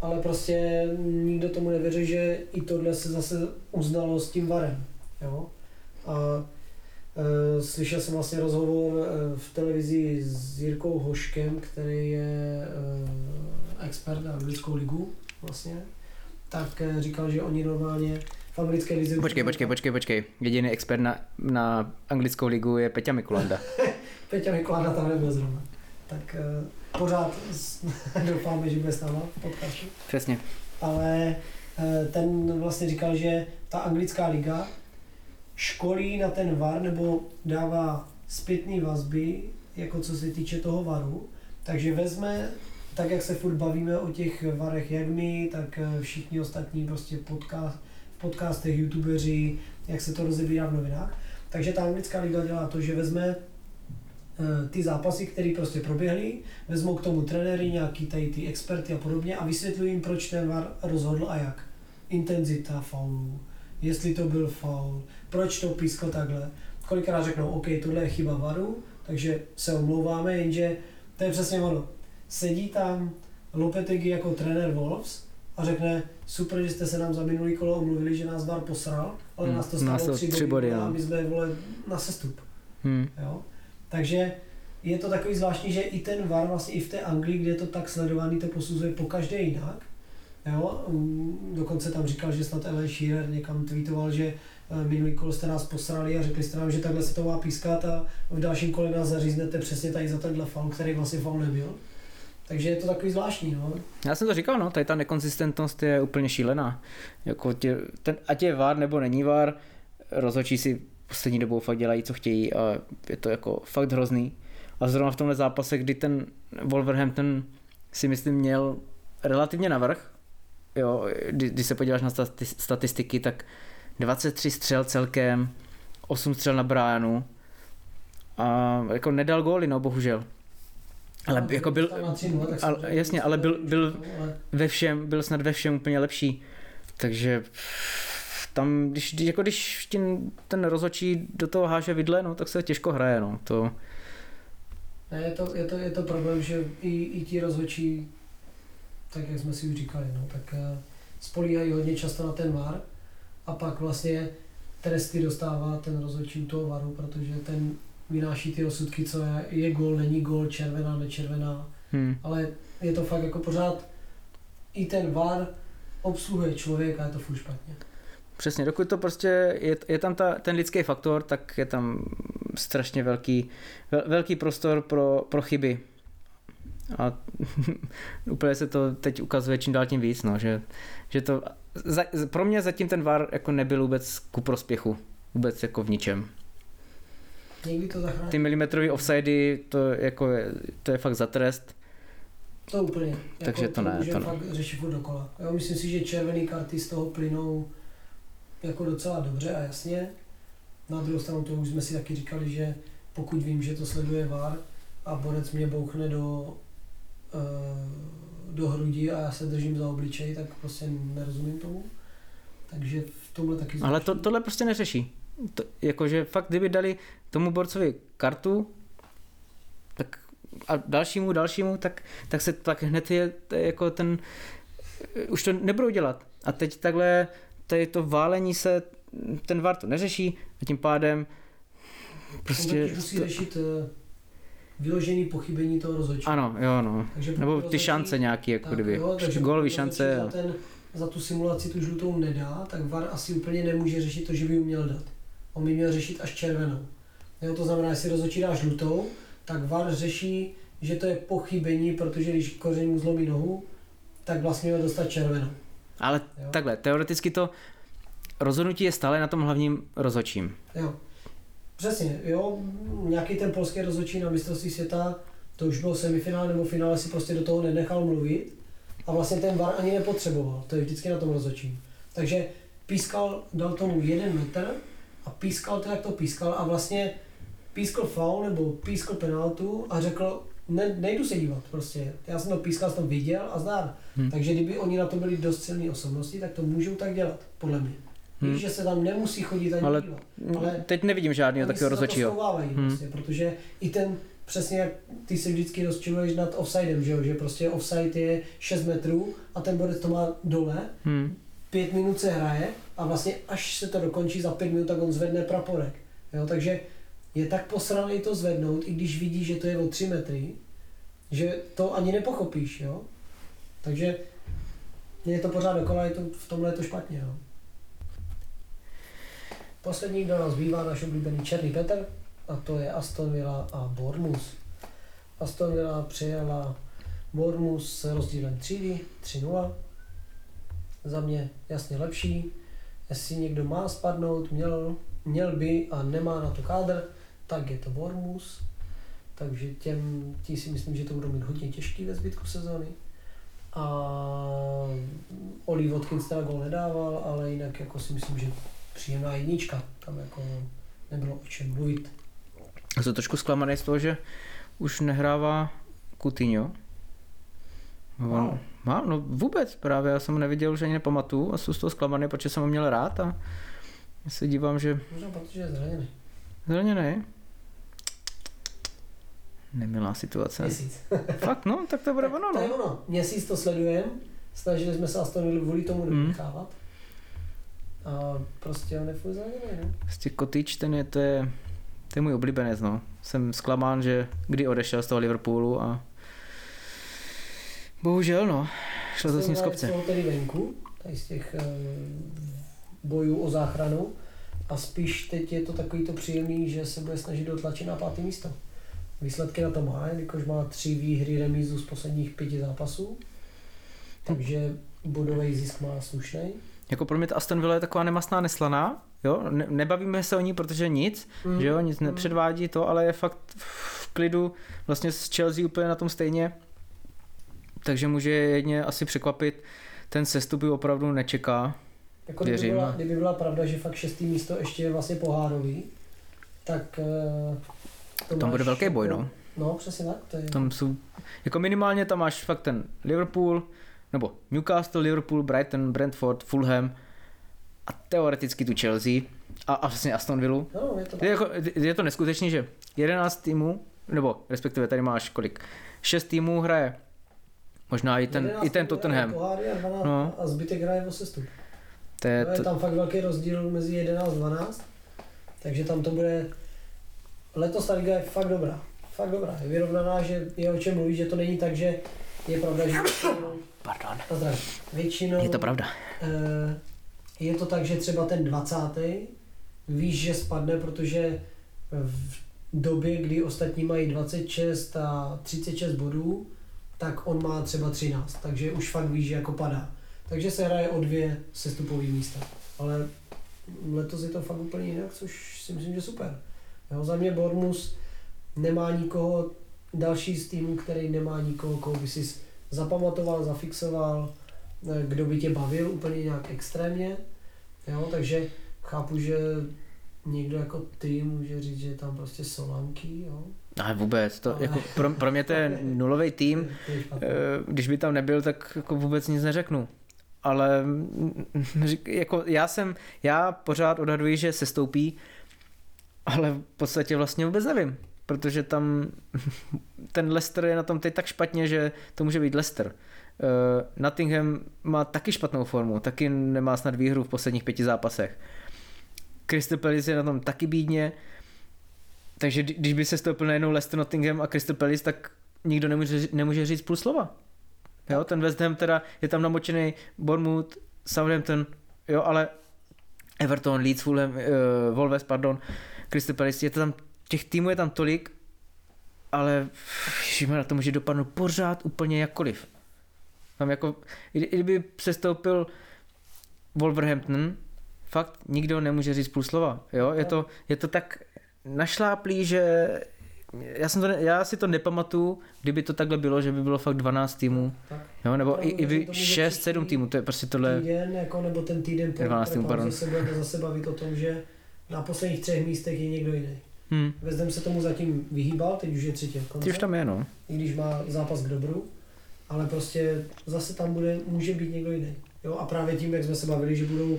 ale prostě nikdo tomu nevěří, že i tohle se zase uznalo s tím varem. Jo? A slyšel jsem vlastně rozhovor e, v televizi s Jirkou Hoškem, který je e, expert na anglickou ligu vlastně, tak říkal, že oni normálně v anglické lize. Počkej, počkej, počkej, počkej. Jediný expert na, na anglickou ligu je Peťa Mikulanda. Peťa Mikulanda tam nebyl zrovna. Tak pořád doufáme, že bude s náma v podcastu. Přesně. Ale ten vlastně říkal, že ta anglická liga školí na ten VAR nebo dává zpětné vazby, jako co se týče toho VARu, takže vezme tak jak se furt bavíme o těch varech, jak my, tak eh, všichni ostatní prostě podcast, podcastech, youtubeři, jak se to rozebírá v novinách. Takže ta anglická liga dělá to, že vezme eh, ty zápasy, které prostě proběhly, vezmou k tomu trenéry, nějaký tady ty experty a podobně a vysvětlují jim, proč ten VAR rozhodl a jak. Intenzita faulu, jestli to byl faul, proč to pískl takhle. Kolikrát řeknou, OK, tohle je chyba VARu, takže se omlouváme, jenže to je přesně ono. Sedí tam Lopetegui jako trenér Wolves a řekne, super, že jste se nám za minulý kolo omluvili, že nás VAR posral, ale hmm. nás to stalo nás tři, tři body, a my jsme vole na sestup. Hmm. Jo? Takže je to takový zvláštní, že i ten VAR vlastně i v té Anglii, kde je to tak sledovaný, to posuzuje po každé jinak. Jo? Mm, dokonce tam říkal, že snad Ellen Shearer někam tweetoval, že eh, minulý kolo jste nás posrali a řekli jste nám, že takhle se to má pískat a v dalším kole nás zaříznete přesně tady za tenhle faul, který vlastně faul nebyl. Takže je to takový zvláštní, no. Já jsem to říkal, no, tady ta nekonzistentnost je úplně šílená. Jako tě, ten, ať je VAR nebo není VAR, rozhodčí si poslední dobou fakt dělají, co chtějí a je to jako fakt hrozný. A zrovna v tomhle zápase, kdy ten Wolverhampton si myslím měl relativně navrh, jo, kdy, když se podíváš na statistiky, tak 23 střel celkem, 8 střel na bránu a jako nedal góly, no bohužel. Ale No, jako byl, tam na 3-0, tak ale- jasně, ale byl- byl- ve všem, byl snad ve všem úplně lepší. Takže tam, když, jako když ti ten rozhodčí do toho háže vidle, no, tak se těžko hraje, no. To, Ne, je to, je to, je to problém, že i, i ti rozhodčí, tak jak jsme si už říkali, no, tak eh, spolíhají hodně často na ten VAR a pak vlastně tresty dostává ten rozhodčí u toho VARu, protože ten vynáší ty rozsudky, co je, je gol, není gol, červená, nečervená, hm. ale je to fakt jako pořád, i ten VAR obsluhuje člověka, je to furt špatně. Přesně, dokud to prostě je, je tam ta, ten lidský faktor, tak je tam strašně velký, vel, velký prostor pro, pro chyby. A úplně se to teď ukazuje čím dál tím víc, no, že, že to, za, pro mě zatím ten VAR jako nebyl vůbec ku prospěchu, vůbec jako v ničem. Někdy to zachrání. Ty milimetrový offsidy, to, jako je, to je fakt za trest. To úplně. Takže to ne, to ne. fakt řešit furt dokola. Jo, myslím si, že červené karty z toho plynou jako docela dobře a jasně. Na druhou stranu to už jsme si taky říkali, že pokud vím, že to sleduje VAR a borec mě bouchne do, do hrudi a já se držím za obličej, tak prostě nerozumím tomu. Takže v tomhle taky Ale to, tohle prostě neřeší. To, jakože fakt, kdyby dali tomu borcovi kartu, tak a dalšímu, dalšímu, tak, tak se tak hned je, jako ten, už to nebudou dělat. A teď takhle, tady to válení se, ten VAR to neřeší a tím pádem prostě prostě, musí to, řešit eh, vyložený pochybení toho rozhodčího. ano, jo, no. Takže Nebo ty rozhodčí- šance nějaký, jako Tak kdyby, jo, takže pokud šance. rozhodčí Za, ten, za tu simulaci tu žlutou nedá, tak VAR asi úplně nemůže řešit to, že by ji měl dát. On by měl řešit až červenou. Jo, to znamená, jestli rozhodčí dá žlutou, tak VAR řeší, že to je pochybení, protože když koření mu zlomí nohu, tak vlastně měl dostat červenou. ale Jo? takhle, teoreticky to rozhodnutí je stále na tom hlavním rozhodčím. Jo. Přesně, jo, nějaký ten polský rozhodčí na mistrovství světa, to už bylo semifinále nebo finále, si prostě do toho nenechal mluvit a vlastně ten VAR ani nepotřeboval, to je vždycky na tom rozhodčím. Takže pískal, dal tomu jeden metr a pískal to, jak to pískal a vlastně pískal foul nebo pískal penaltu a řekl, ne, nejdu se dívat prostě, já jsem to pískal, jsem to viděl a zdár. Hmm. Takže kdyby oni na to byli dost silní osobnosti, tak to můžou tak dělat, podle mě. Hmm. Víš, že se tam nemusí chodit ani Ale- dívat. Ale Teď nevidím žádného takového rozhodčího. Hmm. prostě, protože i ten, přesně jak ty se vždycky rozčiluješ nad offsidem, že jo, že prostě offside je 6 metrů a ten borec to má dole, Hmm. pět minut se hraje a vlastně až se to dokončí za pět minut, tak on zvedne praporek. Jo, takže je tak posraný to zvednout, i když vidí, že to je o 3 metry, že to ani nepochopíš, jo. Takže je to pořád dokola, je to, v tomhle je to špatně, jo. Poslední, kdo nás bývá, náš oblíbený Černý Petr, a to je Aston Villa a Bournemouth. Aston Villa přijela Bournemouth s rozdílem 3 3-0. Za mě jasně lepší. Jestli někdo má spadnout, měl, měl by a nemá na to kádr, tak je to Bournemouth. Takže těm, tí si myslím, že to budou mít hodně těžký ve zbytku sezóny. A Oli Watkins teda gol nedával, ale jinak jako si myslím, že příjemná jednička. Tam jako nebylo o čem mluvit. Já jsem trošku zklamaný z toho, že už nehrává Coutinho. On, Wow. má, no vůbec právě, já jsem ho neviděl, už ani nepamatuju a jsem z toho zklamaný, protože jsem ho měl rád a já se dívám, že Možná protože je zraněný. zraněný. Nemilá situace. Měsíc. Fakt no, tak to bude ono To je no. ono. Měsíc to sledujeme. Snažili jsme se Aston Villa kvůli tomu nenechávat. A prostě on je furt zraněný, no. Kotič, ten je, to je, to je můj oblíbenec, no. Jsem zklamán, že kdy odešel z toho Liverpoolu a bohužel, no. Šlo to s ním z kopce. Jsou tedy venku, tady z těch eh, bojů o záchranu. A spíš teď je to takový to příjemný, že se bude snažit dotlačit na páté místo. Výsledky na to má, jakož má tři výhry remízu z posledních pěti zápasů. Takže bodový zisk má slušný. Jako pro mě ta Aston Villa je taková nemastná neslaná, jo, ne, nebavíme se o ní, protože nic, Mm. že jo, nic Mm. nepředvádí to, ale je fakt v klidu, vlastně s Chelsea úplně na tom stejně, takže může jedně asi překvapit, ten sestup ji opravdu nečeká, Jako kdyby Věřím, byla, kdyby byla pravda, že fakt šestý místo ještě je vlastně pohárový, tak eh, to Tam bude velký boj, no. No, přesně tak. To je, Tam jsou, jako minimálně tam máš fakt ten Liverpool, nebo Newcastle, Liverpool, Brighton, Brentford, Fulham a teoreticky tu Chelsea a, a vlastně Aston Villa. no, je to tak. Je, jako, je to neskutečný, že 11 týmů, nebo respektive tady máš kolik, 6 týmů hraje, možná i ten, 11 i ten Tottenham. Poháry a, 12, No. a zbytek hraje o sestup. To je, No, je to, tam fakt velký rozdíl mezi 11 a 12, takže tam to bude... Letos ta liga je fakt dobrá. Fakt dobrá. Je vyrovnaná, že je o čem mluvit, že to není tak, že je pravda, že většinou, pardon, většinou je to pravda. eh, je to tak, že třeba ten 20. víš, že spadne, protože v době, kdy ostatní mají 26 a 36 bodů, tak on má třeba 13, takže už fakt víš, že jako padá. Takže se hraje o dvě sestupové místa. Ale letos je to fakt úplně jinak, což si myslím, že super. Jo, za mě Bormus nemá nikoho, další z týmu, který nemá nikoho, koho by si zapamatoval, zafixoval, eh, kdo by tě bavil úplně nějak extrémně. Jo, takže chápu, že někdo jako ty může říct, že je tam prostě Solanky, jo. Ale vůbec, to, Ale- jako pro, pro mě to je nulový tým. Eh, když by tam nebyl, tak jako vůbec nic neřeknu. Ale mm, jako já jsem, já pořád odhaduji, že se stoupí, ale v podstatě vlastně vůbec nevím, protože tam ten Leicester je na tom teď tak špatně, že to může být Leicester. Uh, Nottingham má taky špatnou formu, taky nemá snad výhru v posledních pěti zápasech. Crystal Palace je na tom taky bídně, takže kdy- když by se stoupil najednou Leicester, Nottingham a Crystal Palace, tak nikdo nemůže, nemůže říct půl slova. Jo, ten West Ham teda je tam namočený Bournemouth, Southampton, jo, ale Everton, Leeds, Fulham, uh, Wolves, pardon, Crystal Palace, je to tam, těch týmů je tam tolik, ale na to může dopadnout pořád úplně jakkoliv. Tam jako, kdyby přestoupil Wolverhampton, fakt nikdo nemůže říct půl slova, jo, je to, je to tak našláplý, že já, jsem to ne, já si to nepamatuju, kdyby to takhle bylo, že by bylo fakt 12 týmů, Tak. jo, nebo No, i, i věřím by tomu, že 6, 7 příští týmů, to je prostě tohle, Týden, jako, nebo ten týden po 12 týmů, pardon. se budeme zase bavit o tom, že na posledních třech místech je někdo jiný. Hm, Vezdem se tomu zatím vyhýbal, teď už je třetí konce, ty už tam je, no. i když má zápas k dobru, ale prostě zase tam bude, může být někdo jiný. Jo, a právě tím, jak jsme se bavili, že budou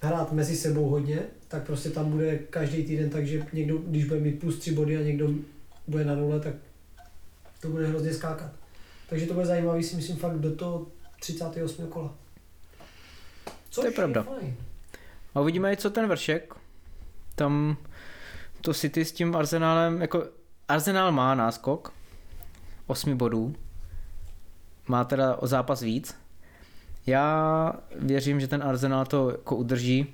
hrát mezi sebou hodně, tak prostě tam bude každý týden tak, že někdo, když bude mít plus tři body a někdo bude na nule, tak to bude hrozně skákat. Takže to bude zajímavý, si myslím, fakt do toho 38. kola. Což To je pravda. fajn. A uvidíme i co ten vršek. Tam to City s tím Arsenálem, jako Arsenal má náskok 8 bodů. Má teda o zápas víc. Já věřím, že ten Arsenal to jako udrží.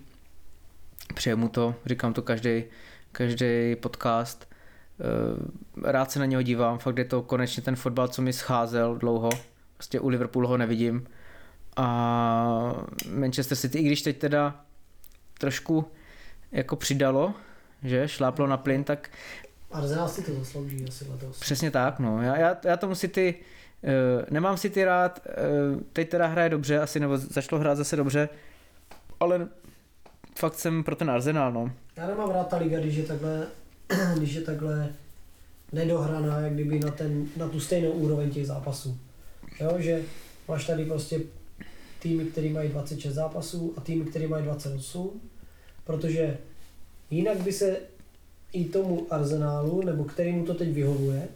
Přeju mu to, říkám to každý, každý podcast. Eh, Rád se na něho dívám, fakt je to konečně ten fotbal, co mi scházel dlouho. Prostě u Liverpoolu ho nevidím. A Manchester City, i když teď teda trošku jako přidalo, že šláplo na plyn, tak Arsenal si to zaslouží asi letos. přesně tak, no. Já, já, já tomu City, uh, nemám City rád, uh, teď teda hraje dobře asi, nebo začalo hrát zase dobře, ale fakt jsem pro ten Arsenal, no. Já nemám rád ta liga, když je takhle, když je takhle nedohraná, jak kdyby na, ten, na tu stejnou úroveň těch zápasů. Jo, že máš tady prostě týmy, které mají 26 zápasů a týmy, které mají 28, protože jinak by se i tomu Arsenálu, nebo kterému to teď vyhovuje,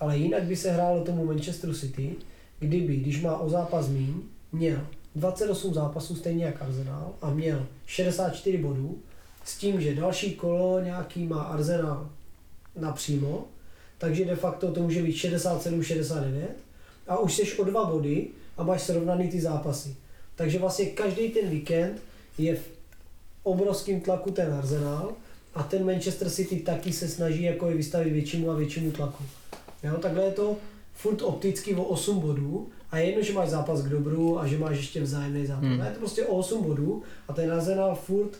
ale jinak by se hrálo tomu Manchesteru City, kdyby, když má o zápas míň, měl 28 zápasů stejně jak Arsenal a měl 64 bodů, s tím, že další kolo nějaký má Arsenal napřímo, takže de facto to může být 67-69 a už jsi o dva body a máš srovnaný ty zápasy. Takže vlastně každý ten víkend je v obrovském tlaku ten Arsenal a ten Manchester City taky se snaží jako je vystavit většímu a většímu tlaku. Jo, takhle je to furt opticky o 8 bodů a je jedno, že máš zápas k dobru a že máš ještě vzájemný zápas. Hmm. Je to prostě o 8 bodů a ten Arsenal furt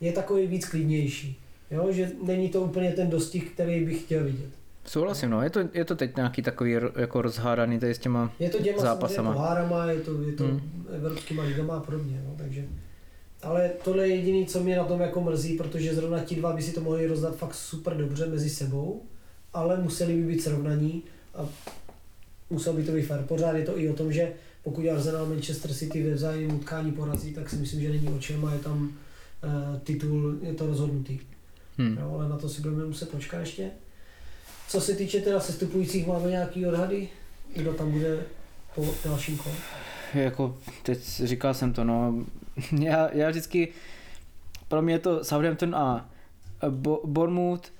je takový víc klidnější. Jo, že není to úplně ten dostih, který bych chtěl vidět. Souhlasím, no. Je to, je to teď nějaký takový jako rozhádaný tady s těma Je to těma Zápasama. pohárama, je to, je to hmm. evropskýma ligama a podobně, no, takže Ale tohle je jediné, co mě na tom jako mrzí, protože zrovna ti dva by si to mohli rozdat fakt super dobře mezi sebou, ale museli by být srovnaní a musel by to být fair. Pořád je to i o tom, že pokud Arsenal Manchester City ve vzájemném utkání porazí, tak si myslím, že není o čem a je tam uh, titul, je to rozhodnutý. Hmm. Jo, ale na to si budeme muset počkat ještě. Co se týče teda sestupujících, máme nějaký odhady? Kdo tam bude po dalším kole? Jako, teď říkal jsem to, no. Já, já vždycky, pro mě je to Southampton a Bo- Bournemouth,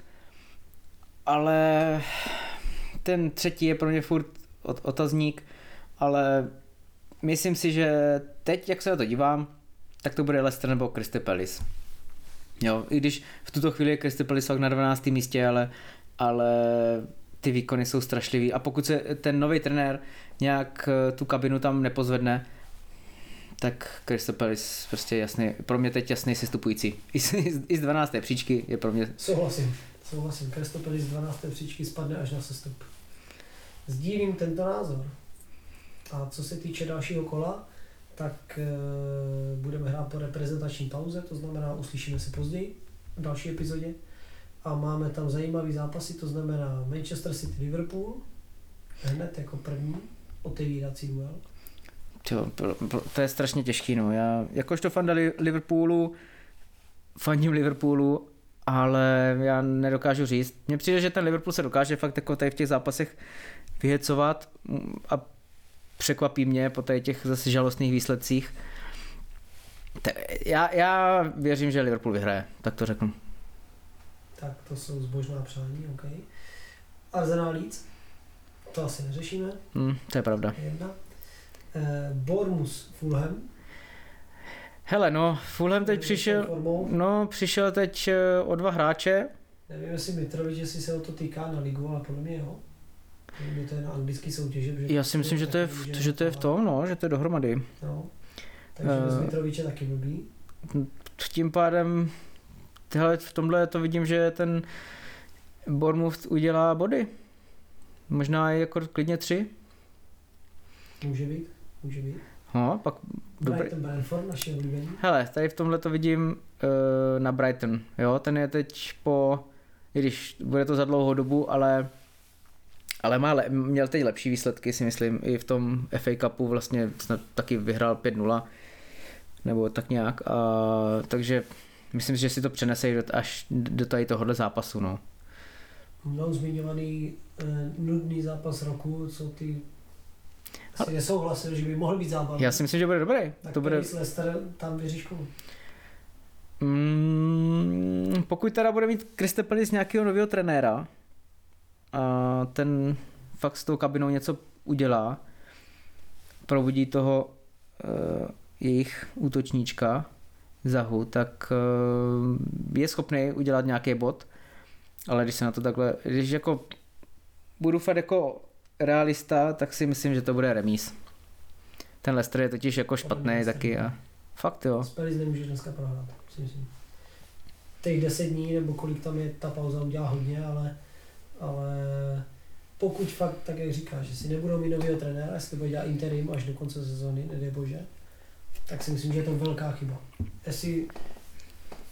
ale ten třetí je pro mě furt ot- otazník, ale myslím si, že teď, jak se na to dívám, tak to bude Leicester nebo Palace. Jo, i když v tuto chvíli je Palace fakt na 12. místě, ale, ale ty výkony jsou strašlivý a pokud se ten nový trenér nějak eh, tu kabinu tam nepozvedne, tak Palace prostě jasný, pro mě teď jasný sestupující. I z, i z 12. příčky je pro mě Souhlasím. Souhlasím. Palace z 12. příčky spadne až na sestup. Sdílím tento názor. A co se týče dalšího kola, tak e, budeme hrát po reprezentační pauze, to znamená, uslyšíme se později v další epizodě. A máme tam zajímavý zápasy, to znamená Manchester City Liverpool, hned jako první otevírací duel. to, to je strašně těžký, no. Já jakožto fanda Liverpoolu, fandím Liverpoolu, ale já nedokážu říct. Mně přijde, že ten Liverpool se dokáže fakt jako tady v těch zápasech vyhecovat a překvapí mě po těch zase žalostných výsledcích. Já, já věřím, že Liverpool vyhraje, tak to řeknu. Tak to jsou zbožná přání, OK. Arsenal Leeds, to asi neřešíme. Hmm, to je pravda. Jedna. Eh, Bournemouth Fulham. Hele, no, Fulham teď přišel, no, přišel teď eh, o dva hráče. Nevím, jestli Mitrovič, jestli se o to týká na ligu, ale podle mě jo. Mě to je na anglický soutěže. Že Já si myslím, že to je, v, že to je v tom, no, že to je dohromady. No. Takže Eh. bez Mitroviče taky blbý. Tím pádem, tyhle, v tomhle to vidím, že ten Bournemouth udělá body. Možná i jako klidně tři. Může být, může být. No, pak dobrý. Brentford, naši oblíbení. Hele, tady v tomhle to vidím uh, na Brighton. Jo, ten je teď po, i když bude to za dlouhou dobu, ale ale má, le, měl teď lepší výsledky, si myslím, i v tom FA Cupu vlastně snad taky vyhrál 5-0, nebo tak nějak, a, takže myslím, že si to přenese až do tady tohohle zápasu, no. Mnou zmiňovaný eh, nudný zápas roku, co ty si nesouhlasil, že by mohl být zábavný. Já si myslím, že bude dobrý. tak to bude, Leicester, tam věříš komu? Mm, pokud teda bude mít Palace nějakého nového trenéra a ten fakt s tou kabinou něco udělá, probudí toho uh, jejich útočníčka Zahu, tak uh, je schopný udělat nějaký bod, ale když se na to takhle, když jako budu fakt jako realista, tak si myslím, že to bude remíz. Ten Leicester je totiž jako špatný taky a fakt jo. Spurs nemůže dneska prohrát, si myslím. Těch deset dní, nebo kolik tam je, ta pauza udělá hodně, ale, ale pokud fakt, tak jak říkáš, že si nebudou mít nového trenéra, jestli bude dělat interim až do konce sezóny, nedej bože, tak si myslím, že je to velká chyba. Jestli,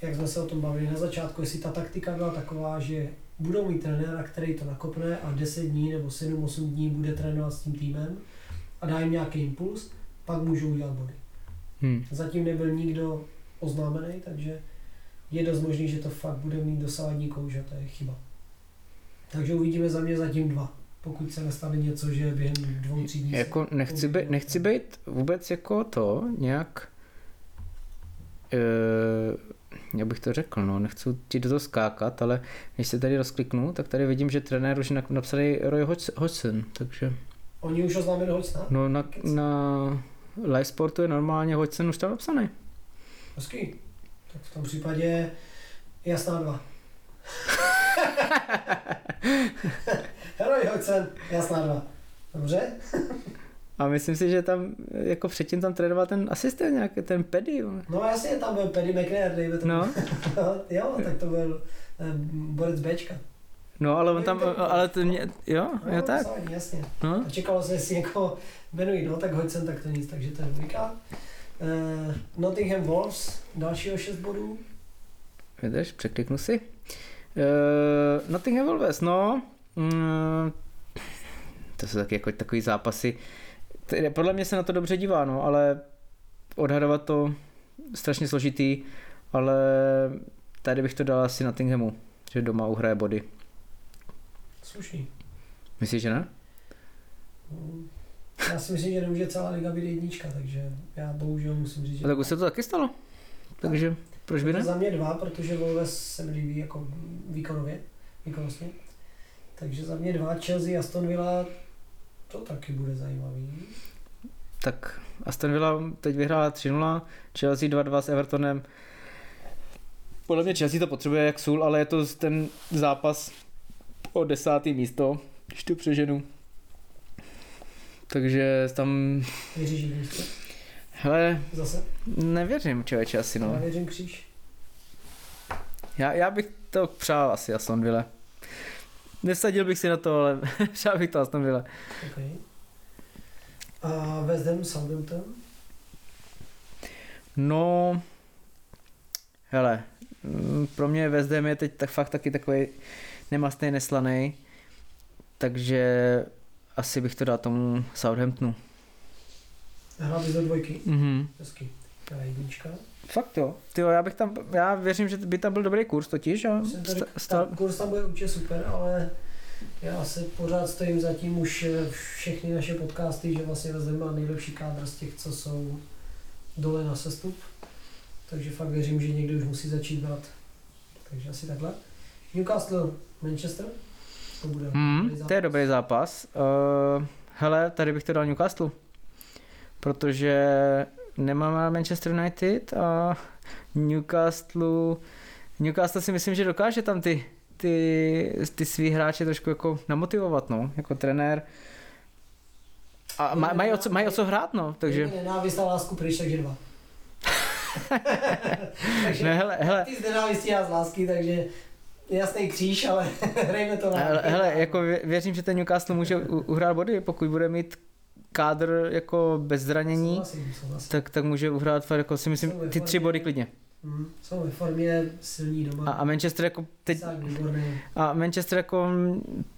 jak jsme se o tom bavili na začátku, jestli ta taktika byla taková, že budou mít trenéra, který to nakopne a 10 dní nebo 7-8 dní bude trénovat s tím týmem a dá jim nějaký impuls, pak můžou udělat body. Hmm. Zatím nebyl nikdo oznámený, takže je dost možný, že to fakt bude mít dosávadní kouž a to je chyba. Takže uvidíme za mě zatím dva. Pokud se nestane něco, že během dvou, tří dní... Jako nechci, být, nechci být vůbec jako to nějak uh, jak bych to řekl, no, nechci ti do toho skákat, ale když se tady rozkliknu, tak tady vidím, že trenér už je napsaný Roy Hodgson, takže... Oni už oznámili Hodgsona? No na, na Live Sportu je normálně Hodgson už tam napsaný. Hezký. Tak v tom případě jasná dva. Heroj Hodgson, jasná dva. Dobře? A myslím si, že tam jako předtím tam trénoval ten asistent nějaký, ten Pedy. No jasně, tam byl Paddy McNair, dejme tomu. No, jo, tak to byl eh, borec Bčka. no ale on tam, ale to mě, jo, No, jo tak. Jasně. No. A čekalo se, jestli jako jmenují, no tak Hodgson, tak to nic, takže to je dvojka. Uh, Nottingham Wolves, dalšího 6 bodů. Vydrž, překliknu si. Uh, Nottingham Wolves, no. Mm, to jsou taky jako takový zápasy. Podle mě se na to dobře dívá, no, ale odhadovat to strašně složitý, ale tady bych to dal asi Nottinghamu, že doma uhraje body. Slušný. Myslíš, že ne? Mm, Já si myslím, že nemůže celá liga být jednička, takže já bohužel musím říct, že... A tak už se to taky stalo. Takže proč by ne? Za mě dva, protože Wolves se mi líbí jako výkonově, výkonnostně. Takže za mě dva, Chelsea, Aston Villa, to taky bude zajímavý. Tak Aston Villa teď vyhrála 3-0, Chelsea 2-2 s Evertonem. Podle mě Chelsea to potřebuje jak sůl, ale je to ten zápas o desátý místo, když to přeženu. Takže tam, Věříš jedničce? hele, Zase? nevěřím člověče asi Já no. věřím kříž. Já, já bych to přál asi Aston Villa. Nesadil bych si na to, ale přál bych to Aston Villa. Okay. A West Ham, Southampton? No, hele, mm, pro mě West Ham je teď tak fakt taky takový nemastný, neslaný, takže asi bych to dal tomu Southamptonu. Hrál bys do dvojky. Mhm. Hezky. Ta jednička. Fakt jo. Tyjo, já bych tam, já věřím, že by tam byl dobrý kurz totiž. Řík- sta, ta kurz tam bude určitě super, ale já se pořád stojím za tím už eh, všechny naše podcasty, že vlastně Ham má nejlepší kádr z těch, co jsou dole na sestup. Takže fakt věřím, že někdo už musí začít brát. Takže asi takhle. Newcastle, Manchester. To bude hmm, dobrý to je dobrý zápas. Uh, hele, tady bych to dal Newcastle. Protože nemáme Manchester United a Newcastle, Newcastle si myslím, že dokáže tam ty, ty, ty svý hráče trošku jako namotivovat, no, jako trenér. A maj, mají, o co, mají o co hrát, no, takže... Nenávist a lásku pryč, takže dva. takže Ne, hele, hele, ty z nenávistí, já z lásky, takže jasný kříž, ale hrajme to na... hele, hele, jako vě- věřím, že ten Newcastle může uhrát body, pokud bude mít kádr jako bez zranění, Souhlasím, souhlasím. tak, tak může uhrát fakt jako si myslím ty tři body klidně. Mm, jsou ve formě silní doma. A, a Manchester jako teď, a Manchester jako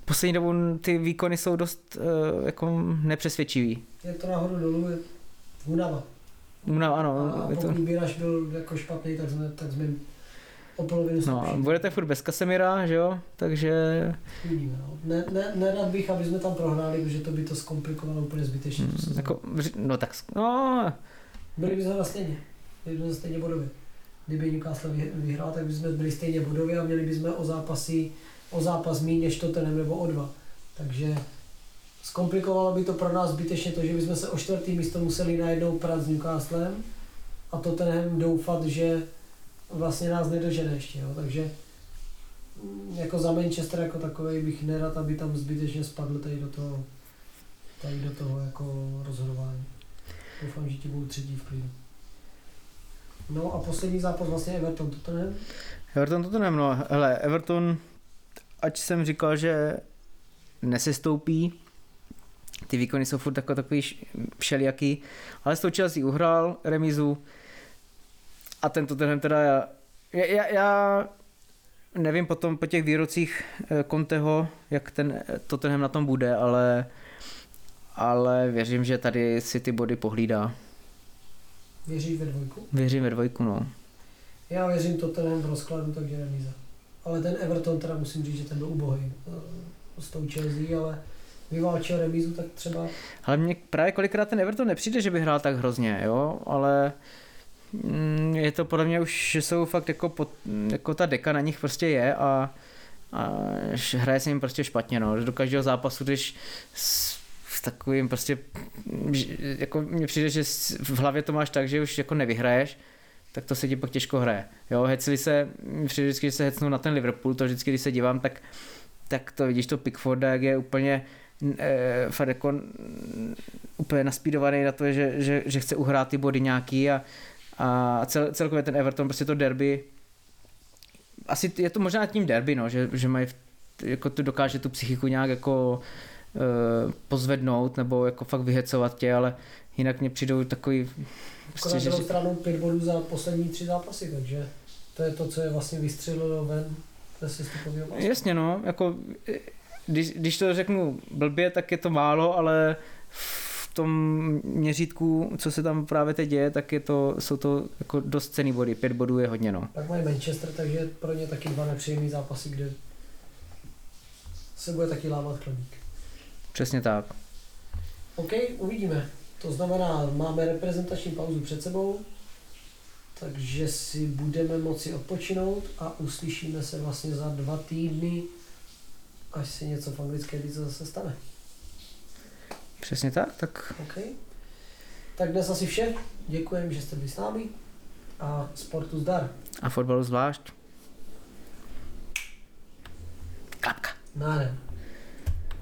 poslední dobou ty výkony jsou dost uh, jako nepřesvědčivý. Je to nahoru dolů, je únava. No, A, ano, a to, pokud Bíraš byl jako špatný, tak jsme, tak jsme o polovinu no, a budete furt bez Casemira, že jo, takže Uvidíme, no. Ne, ne, nerad bych, aby jsme tam prohráli, protože to by to zkomplikovalo úplně zbytečně. mm, sezónu. jako, no tak, no, Byli bychom na stejně. Byli bychom stejně bodově. Kdyby Newcastle vy- vyhrál, tak bychom byli stejně bodově a měli bychom o zápasy, o zápas méně než Tottenham nebo o dva. Takže zkomplikovalo by to pro nás zbytečně to, že bychom se o čtvrtý místo museli najednou prát s Newcastlem a Tottenham doufat, že vlastně nás nedožene ještě. Jo. Takže mm, jako za Manchester jako takový bych nerad, aby tam zbytečně spadl tady do toho, tady do toho jako rozhodování. Doufám, že ti budou třetí v klidu. No a poslední zápas vlastně Everton Tottenham. Everton to nevím, no, hele, Everton, ať jsem říkal, že nesestoupí, ty výkony jsou furt jako takový všelijaký, ale s tou Chelsea uhrál remizu a ten Tottenham teda já, já, já nevím potom po těch výrocích eh, Conteho, jak ten eh, Tottenham na tom bude, ale ale věřím, že tady si ty body pohlídá. Věříš ve dvojku? Věřím ve dvojku, no. Já věřím Tottenham v rozkladu, takže remíza. Ale ten Everton teda musím říct, že ten byl ubohý eh, s tou Chelsea, ale vyválčil remízu, tak třeba Ale mně právě kolikrát ten Everton nepřijde, že by hrál tak hrozně, jo, ale je to podle mě už, že jsou fakt jako, pod, jako ta deka na nich prostě je a, a hraje se jim prostě špatně, no, do každého zápasu, když s, s takovým prostě, jako mně přijde, že v hlavě to máš tak, že už jako nevyhraješ, tak to se ti pak těžko hraje. Jo, hecli se, přijde vždycky, že se hecnou na ten Liverpool, to vždycky, když se dívám, tak, tak to vidíš to Pickforda, jak je úplně e, fakt jako mm, úplně naspídovaný na to, že, že, že chce uhrát ty body nějaký a, a cel, celkově ten Everton, prostě to derby, asi je to možná tím derby, no, že, že mají, jako to dokáže tu psychiku nějak jako e, pozvednout nebo jako fakt vyhecovat tě, ale Jinak mě přijdou takový... Prostě, na že, druhou stranu pět bodů za poslední tři zápasy, takže to je to, co je vlastně vystřelilo ven ze sestupového jasně no, jako eh, když, když to řeknu blbě, tak je to málo, ale v tom měřítku, co se tam právě teď děje, tak je to, jsou to jako dost cený body. Pět bodů je hodně, no. Pak mají Manchester, takže pro ně taky dva nepříjemný zápasy, kde se bude taky lámat chlebík. Přesně tak. OK, uvidíme. To znamená, máme reprezentační pauzu před sebou, takže si budeme moci odpočinout a uslyšíme se vlastně za dva týdny, až se něco v anglické lize zase stane. Přesně tak, tak OK? Tak dnes asi vše. Děkujeme, že jste byli s námi a sportu zdar. a fotbalu zvlášť. Klapka. Nádem.